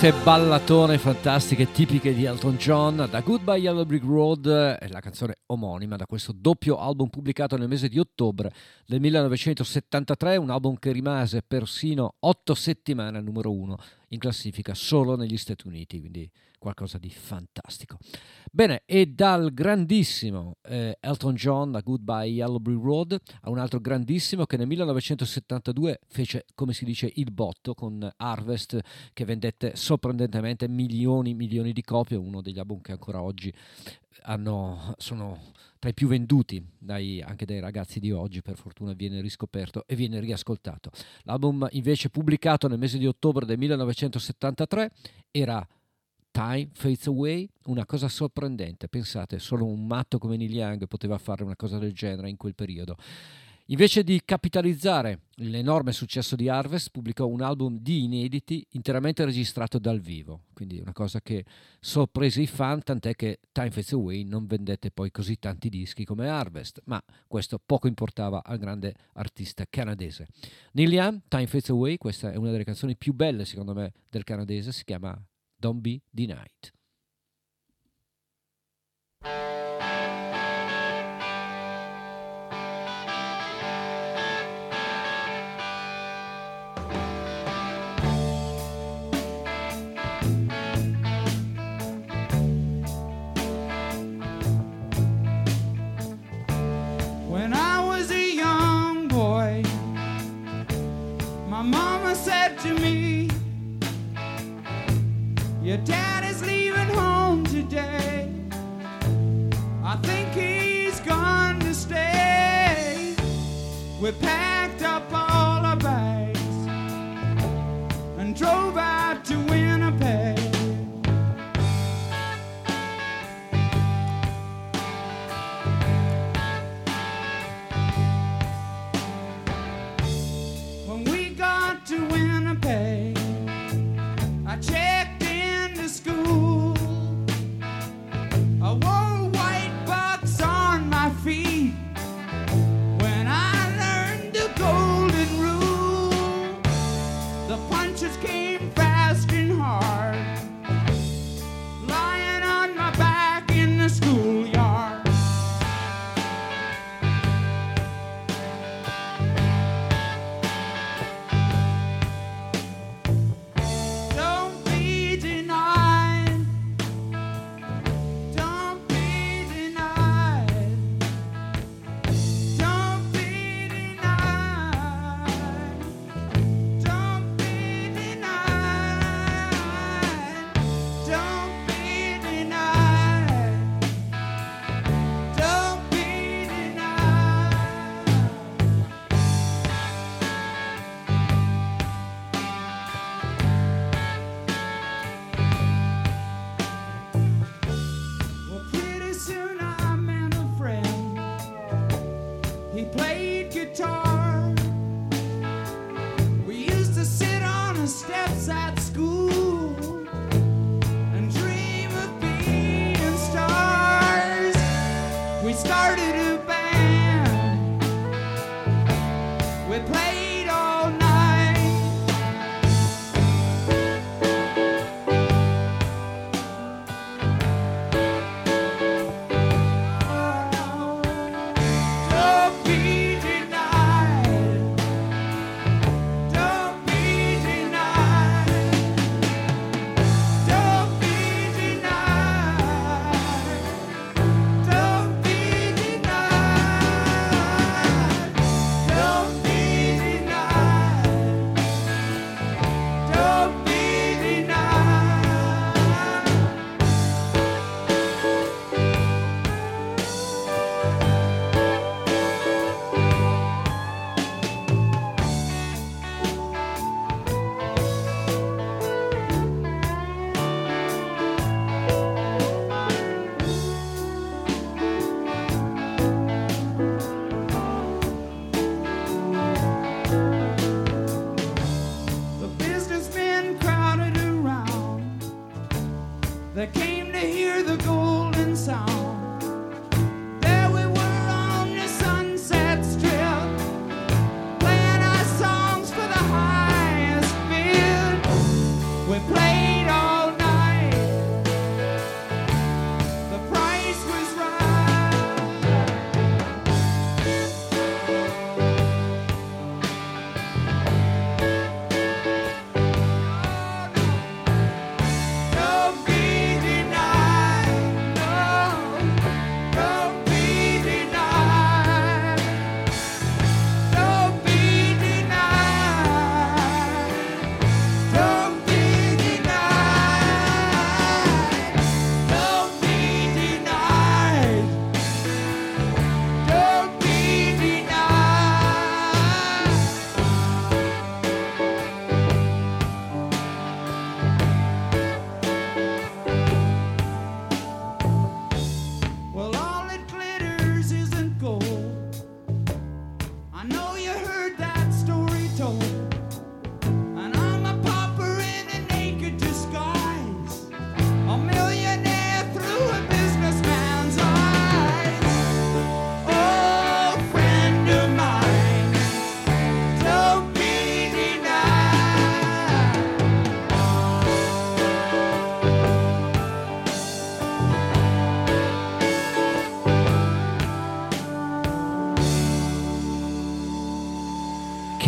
queste ballatone fantastiche tipiche di Elton John da Goodbye Yellow Brick Road è la canzone omonima da questo doppio album pubblicato nel mese di ottobre del 1973 un album che rimase persino otto settimane al numero uno in classifica solo negli Stati Uniti quindi qualcosa di fantastico. Bene, e dal grandissimo eh, Elton John a Goodbye Yellowbrick Road a un altro grandissimo che nel 1972 fece, come si dice, il botto con Harvest che vendette sorprendentemente milioni e milioni di copie, uno degli album che ancora oggi hanno, sono tra i più venduti dai, anche dai ragazzi di oggi, per fortuna viene riscoperto e viene riascoltato. L'album invece pubblicato nel mese di ottobre del 1973 era Time Fades Away, una cosa sorprendente. Pensate, solo un matto come Neil Young poteva fare una cosa del genere in quel periodo. Invece di capitalizzare l'enorme successo di Harvest, pubblicò un album di inediti interamente registrato dal vivo, quindi una cosa che sorprese i fan, tant'è che Time Fades Away non vendette poi così tanti dischi come Harvest, ma questo poco importava al grande artista canadese. Neil Young, Time Fades Away, questa è una delle canzoni più belle secondo me del canadese, si chiama Don't Be Denied. Your dad is leaving home today. I think he's gone to stay. We're packed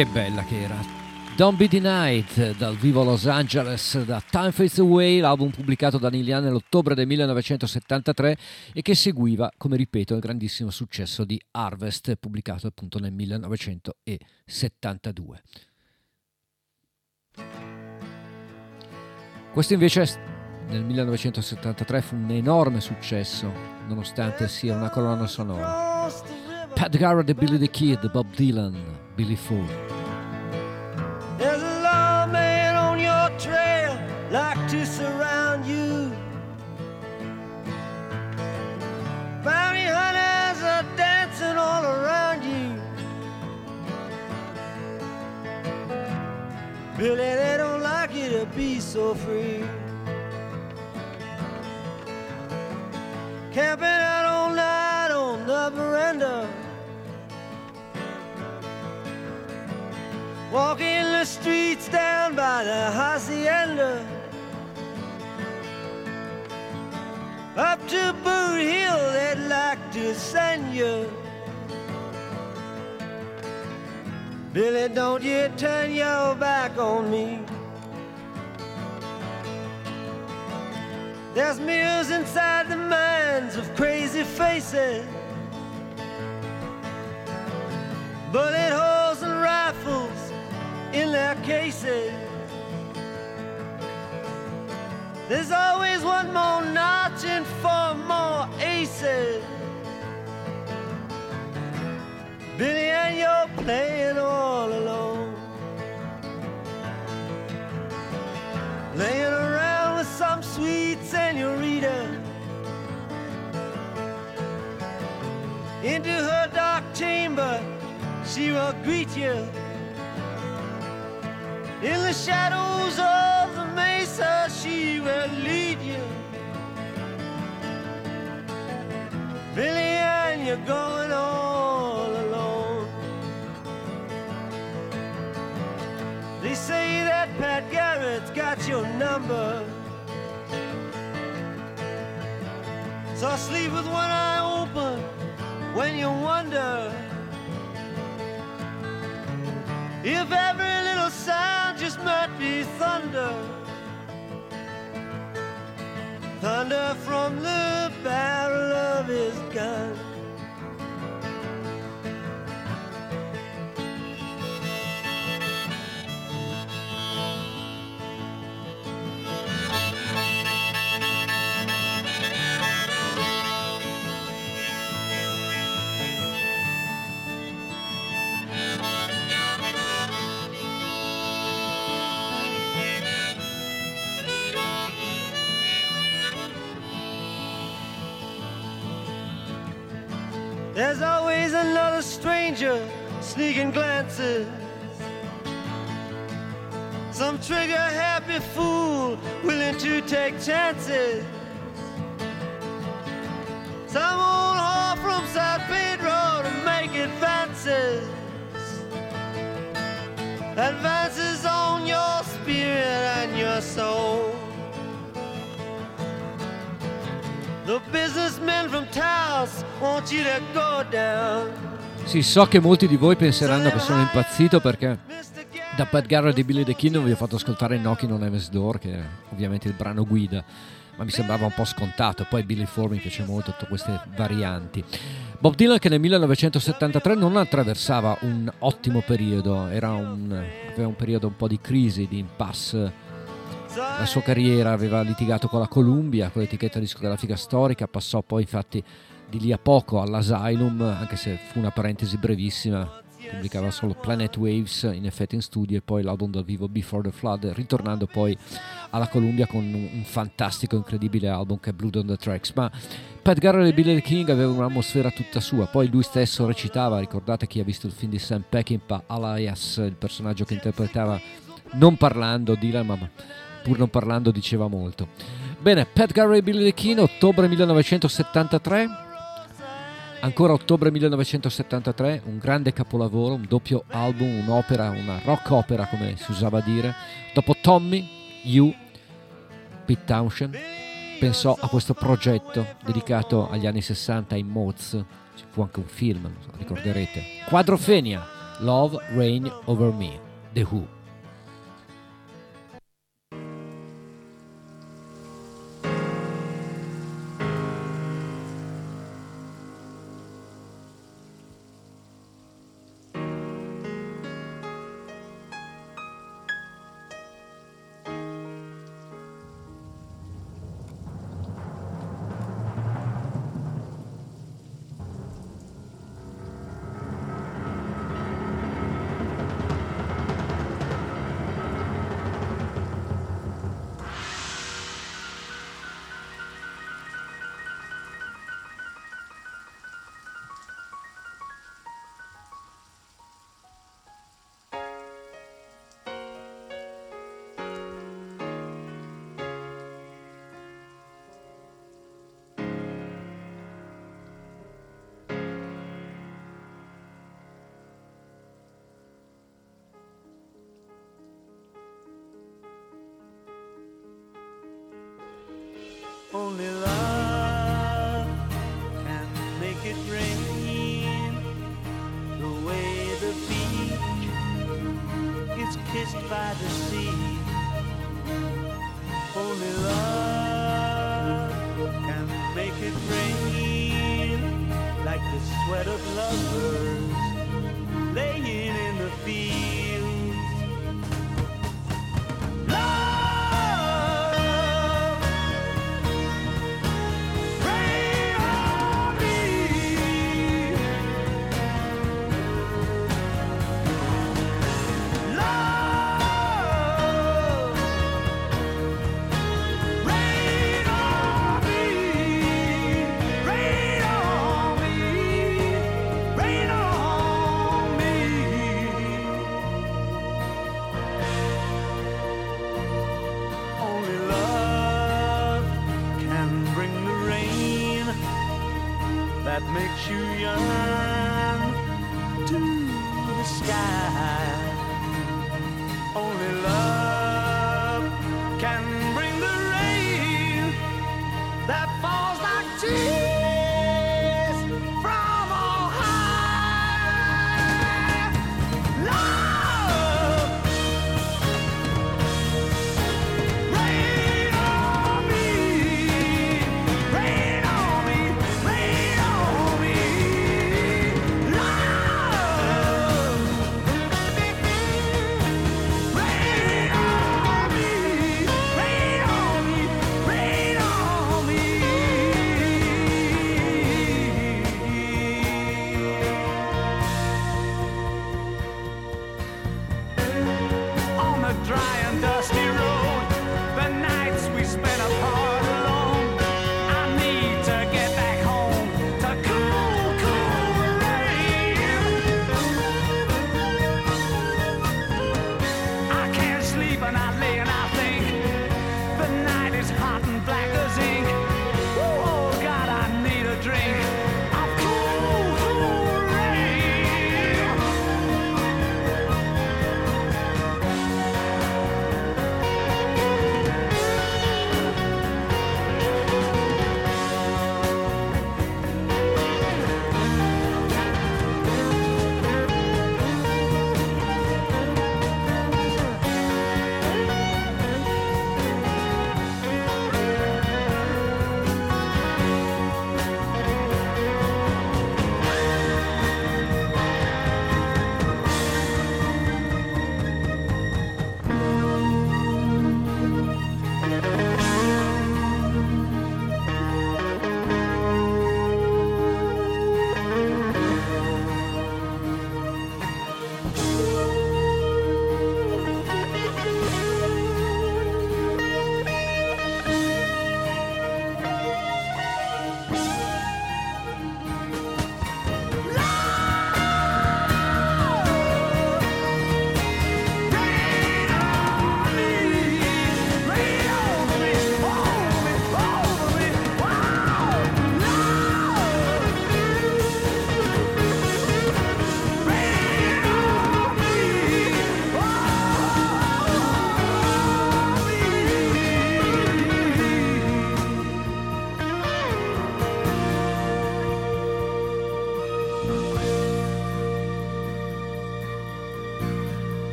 Che bella che era. Don't Be Denied dal vivo Los Angeles da Time Fades Away, l'album pubblicato da Neil Young nell'ottobre del 1973 e che seguiva, come ripeto, il grandissimo successo di Harvest pubblicato appunto nel 1972. Questo invece nel 1973 fu un enorme successo, nonostante sia una colonna sonora. Pat Garrett e Billy the Kid, Bob Dylan, Billy Fool. Like to surround you. Bounty hunters are dancing all around you. Billy, they don't like you to be so free. Camping out all night on the veranda. Walking the streets down by the hacienda. Up to Boot Hill, they'd like to send you. Billy, don't you turn your back on me. There's mirrors inside the minds of crazy faces. Bullet holes and rifles in their cases. There's always one more notch and four more aces. Billy, and you're playing all alone. Laying around with some sweet senorita. Into her dark chamber, she will greet you. In the shadows of the mesa, she will lead you. Billy, and you're going all alone. They say that Pat Garrett's got your number. So sleep with one eye open when you wonder if every little sound just might be thunder. Thunder from the barrel of his gun. There's always another stranger sneaking glances. Some trigger happy fool willing to take chances. Some old whore from San Pedro to make advances. Advances on your spirit and your soul. The businessmen from Taos Sì, so che molti di voi penseranno che sono impazzito perché da Pat Garrett di Billy the Kid non vi ho fatto ascoltare Knocking on Heaven's Door, che è ovviamente il brano guida, ma mi sembrava un po' scontato. Poi Billy Ford mi piace molto, tutte queste varianti. Bob Dylan che nel 1973 non attraversava un ottimo periodo, un, aveva un periodo un po' di crisi, di impasse la sua carriera aveva litigato con la Columbia, con l'etichetta discografica storica, passò poi infatti di lì a poco all'Asylum, anche se fu una parentesi brevissima, pubblicava solo Planet Waves in effetti in studio e poi l'album dal vivo Before the Flood, ritornando poi alla Columbia con un, fantastico, incredibile album che è Blood on the Tracks. Ma Pat Garrett e Billy King avevano un'atmosfera tutta sua, poi lui stesso recitava, ricordate chi ha visto il film di Sam Peckinpah, Alias, il personaggio che interpretava non parlando Dylan, ma pur non parlando diceva molto. Bene, Pat Garrett e Billy King, ottobre 1973. Ancora ottobre 1973, un grande capolavoro, un doppio album, un'opera, una rock opera come si usava dire. Dopo Tommy, You, Pete Townshend pensò a questo progetto dedicato agli anni 60 in Moz. Ci fu anche un film, ricorderete. Quadrofenia, Love Reign Over Me, The Who.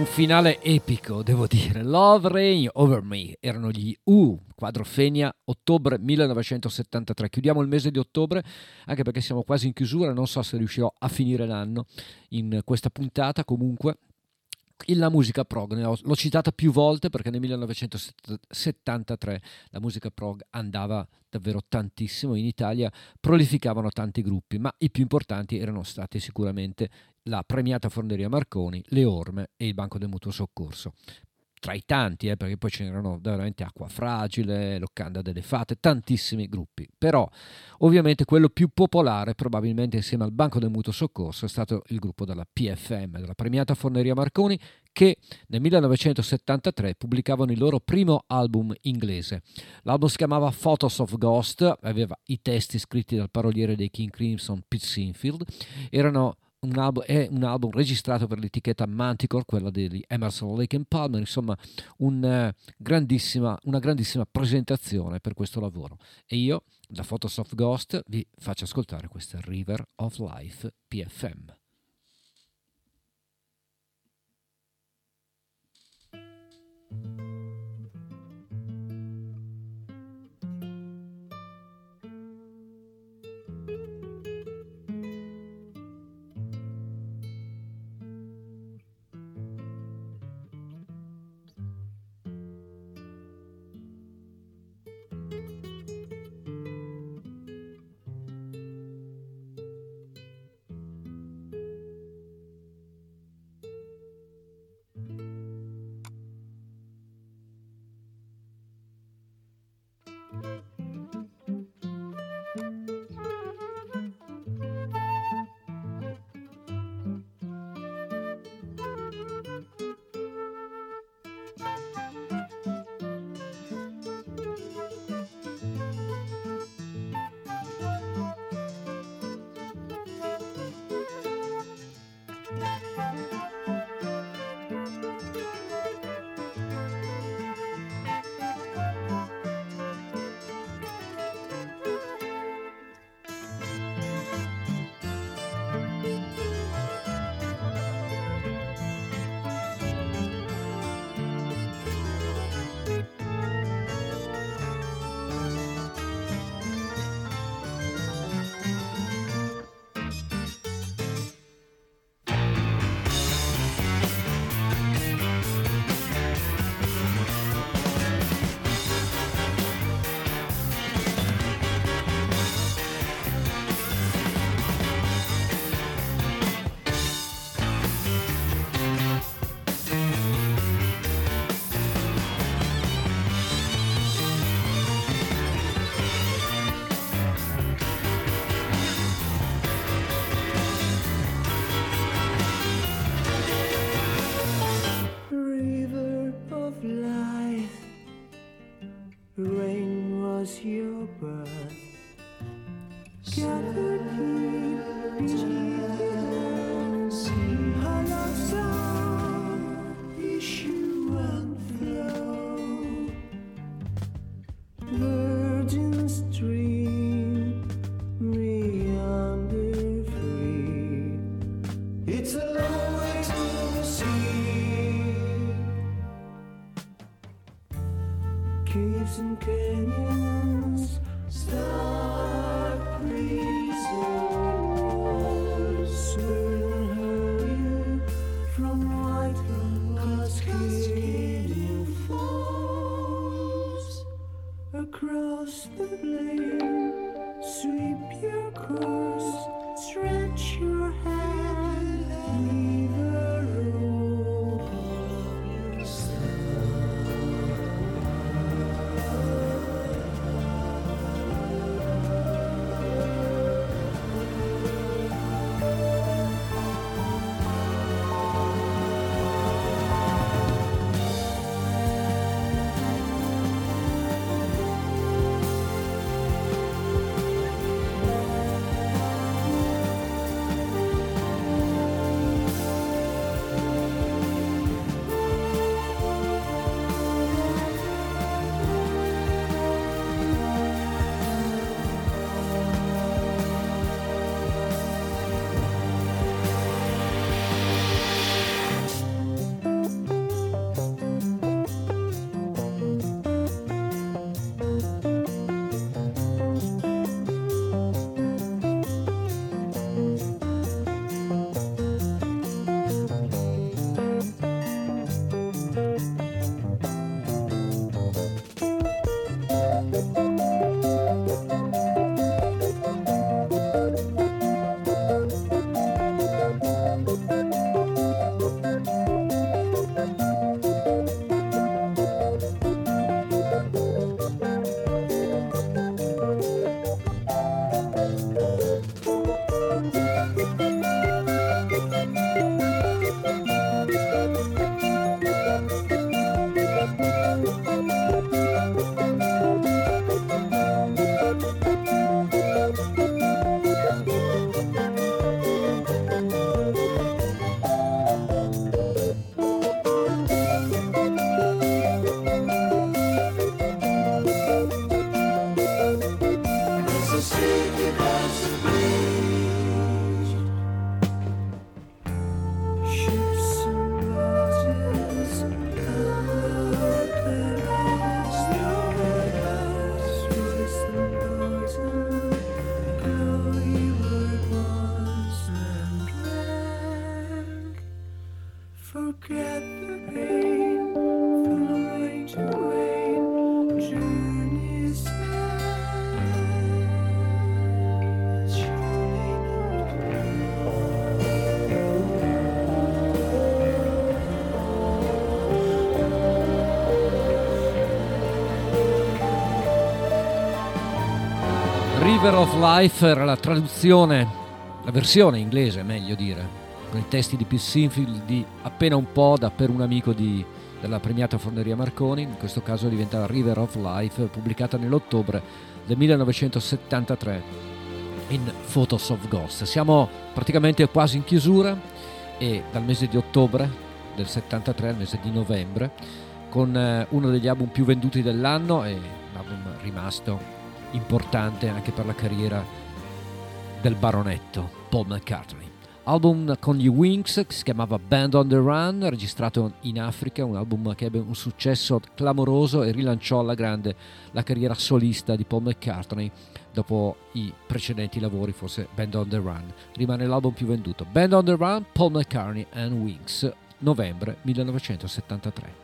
Un finale epico, devo dire. Love Rain Over Me erano gli U, quadro Fenia, ottobre 1973. Chiudiamo il mese di ottobre, anche perché siamo quasi in chiusura, non so se riuscirò a finire l'anno in questa puntata, comunque la musica prog, l'ho citata più volte perché nel 1973 la musica prog andava davvero tantissimo. In Italia, prolificavano tanti gruppi, ma i più importanti erano stati sicuramente la premiata Forneria Marconi, le Orme e il Banco del Mutuo Soccorso tra i tanti, eh, perché poi ce n'erano veramente Acqua Fragile, Locanda delle Fate, tantissimi gruppi. Però ovviamente quello più popolare, probabilmente insieme al Banco del Mutuo Soccorso, è stato il gruppo della PFM, della premiata Forneria Marconi, che nel 1973 pubblicavano il loro primo album inglese. L'album si chiamava Photos of Ghost, aveva i testi scritti dal paroliere dei King Crimson Pete Sinfield, erano un album, è un album registrato per l'etichetta Manticore, quella di Emerson Lake and Palmer, insomma un, uh, grandissima, una grandissima presentazione per questo lavoro. E io, da Photosoft Ghost, vi faccio ascoltare questa River of Life PFM. River your birth. Gathered here River of Life era la traduzione, la versione inglese, meglio dire, con i testi di Pete Sinfield di Appena un po' da Per un amico di, della premiata Forneria Marconi, in questo caso diventa River of Life, pubblicata nell'ottobre del 1973 in Photos of Ghost. Siamo praticamente quasi in chiusura e dal mese di ottobre del 73 al mese di novembre con eh, uno degli album più venduti dell'anno e un album rimasto importante anche per la carriera del baronetto Paul McCartney. Album con gli Wings che si chiamava Band on the Run, registrato in Africa, un album che ebbe un successo clamoroso e rilanciò alla grande la carriera solista di Paul McCartney dopo i precedenti lavori, forse Band on the Run. Rimane l'album più venduto. Band on the Run, Paul McCartney and Wings, novembre 1973.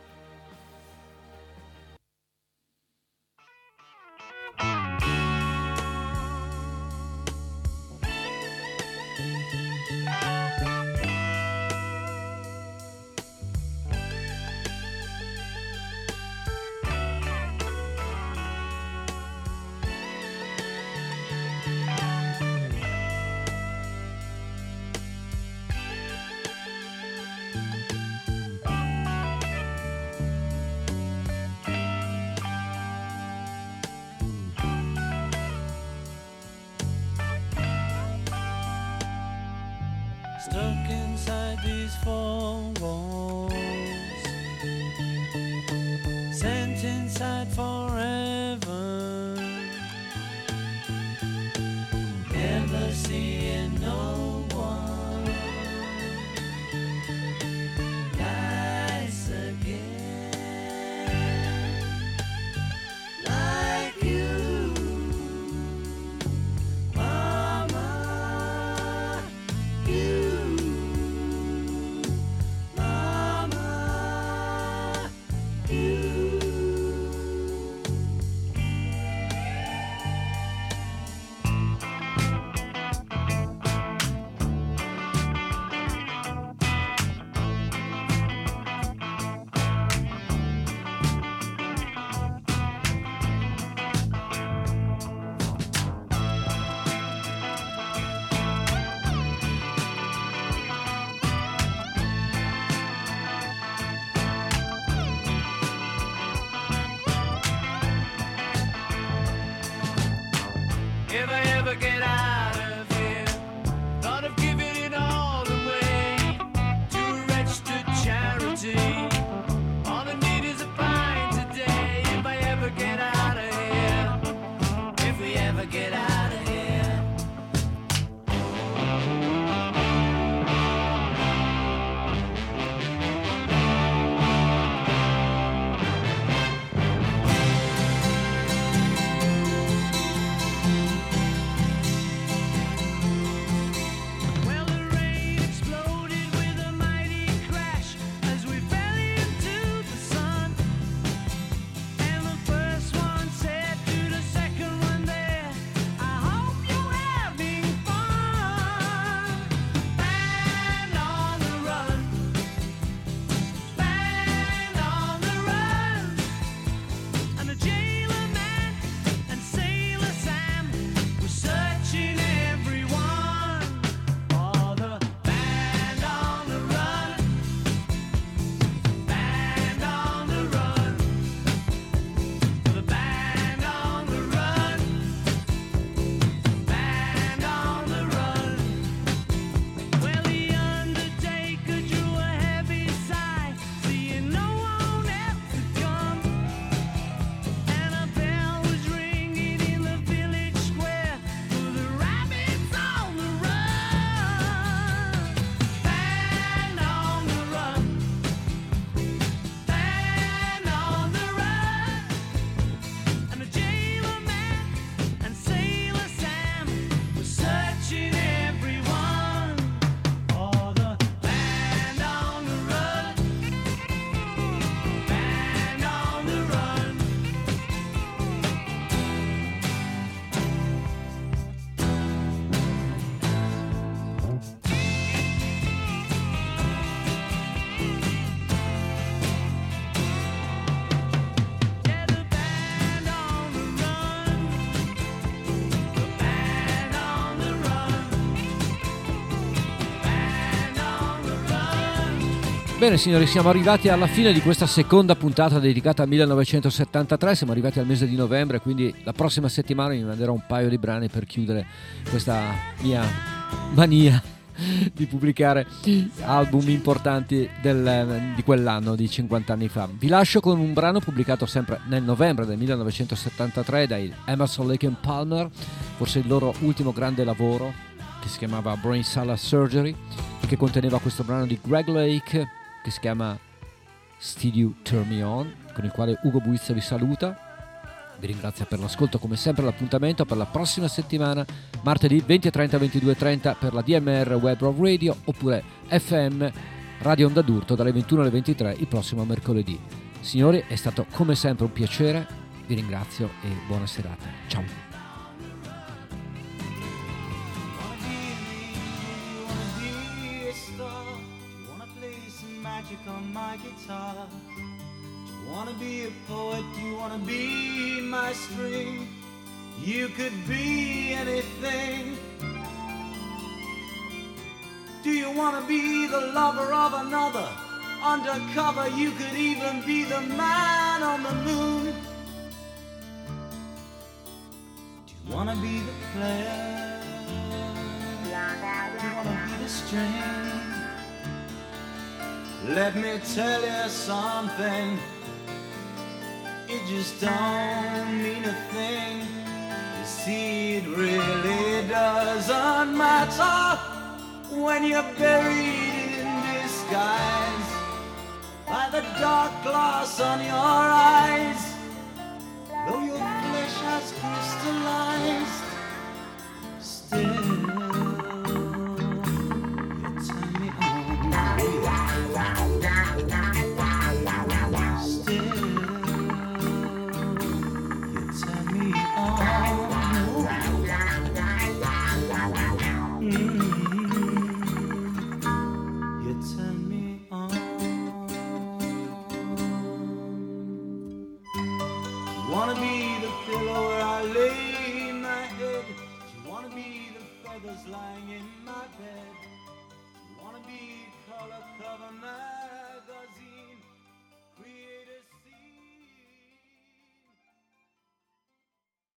Bene signori, siamo arrivati alla fine di questa seconda puntata dedicata al 1973, siamo arrivati al mese di novembre, quindi la prossima settimana vi manderò un paio di brani per chiudere questa mia mania di pubblicare album importanti del- di quell'anno, di 50 anni fa. Vi lascio con un brano pubblicato sempre nel novembre del 1973 dai Emerson Lake and Palmer, forse il loro ultimo grande lavoro che si chiamava Brain Salad Surgery e che conteneva questo brano di Greg Lake che si chiama You Turn Me On, con il quale Ugo Buizza vi saluta. Vi ringrazio per l'ascolto, come sempre l'appuntamento per la prossima settimana, martedì 20.30 22.30 per la DMR Web Rock Radio oppure FM Radio Onda d'Urto dalle 21 alle 23 il prossimo mercoledì. Signori, è stato come sempre un piacere, vi ringrazio e buona serata. Ciao. Guitar? Do you wanna be a poet? Do you wanna be my string? You could be anything. Do you wanna be the lover of another? Undercover, you could even be the man on the moon. Do you wanna be the player? Do you wanna be the string? Let me tell you something. It just don't mean a thing. You see, it really doesn't matter when you're buried in disguise by the dark glass on your eyes. Though your flesh has crystallized, still You wanna be color cover magazine. Create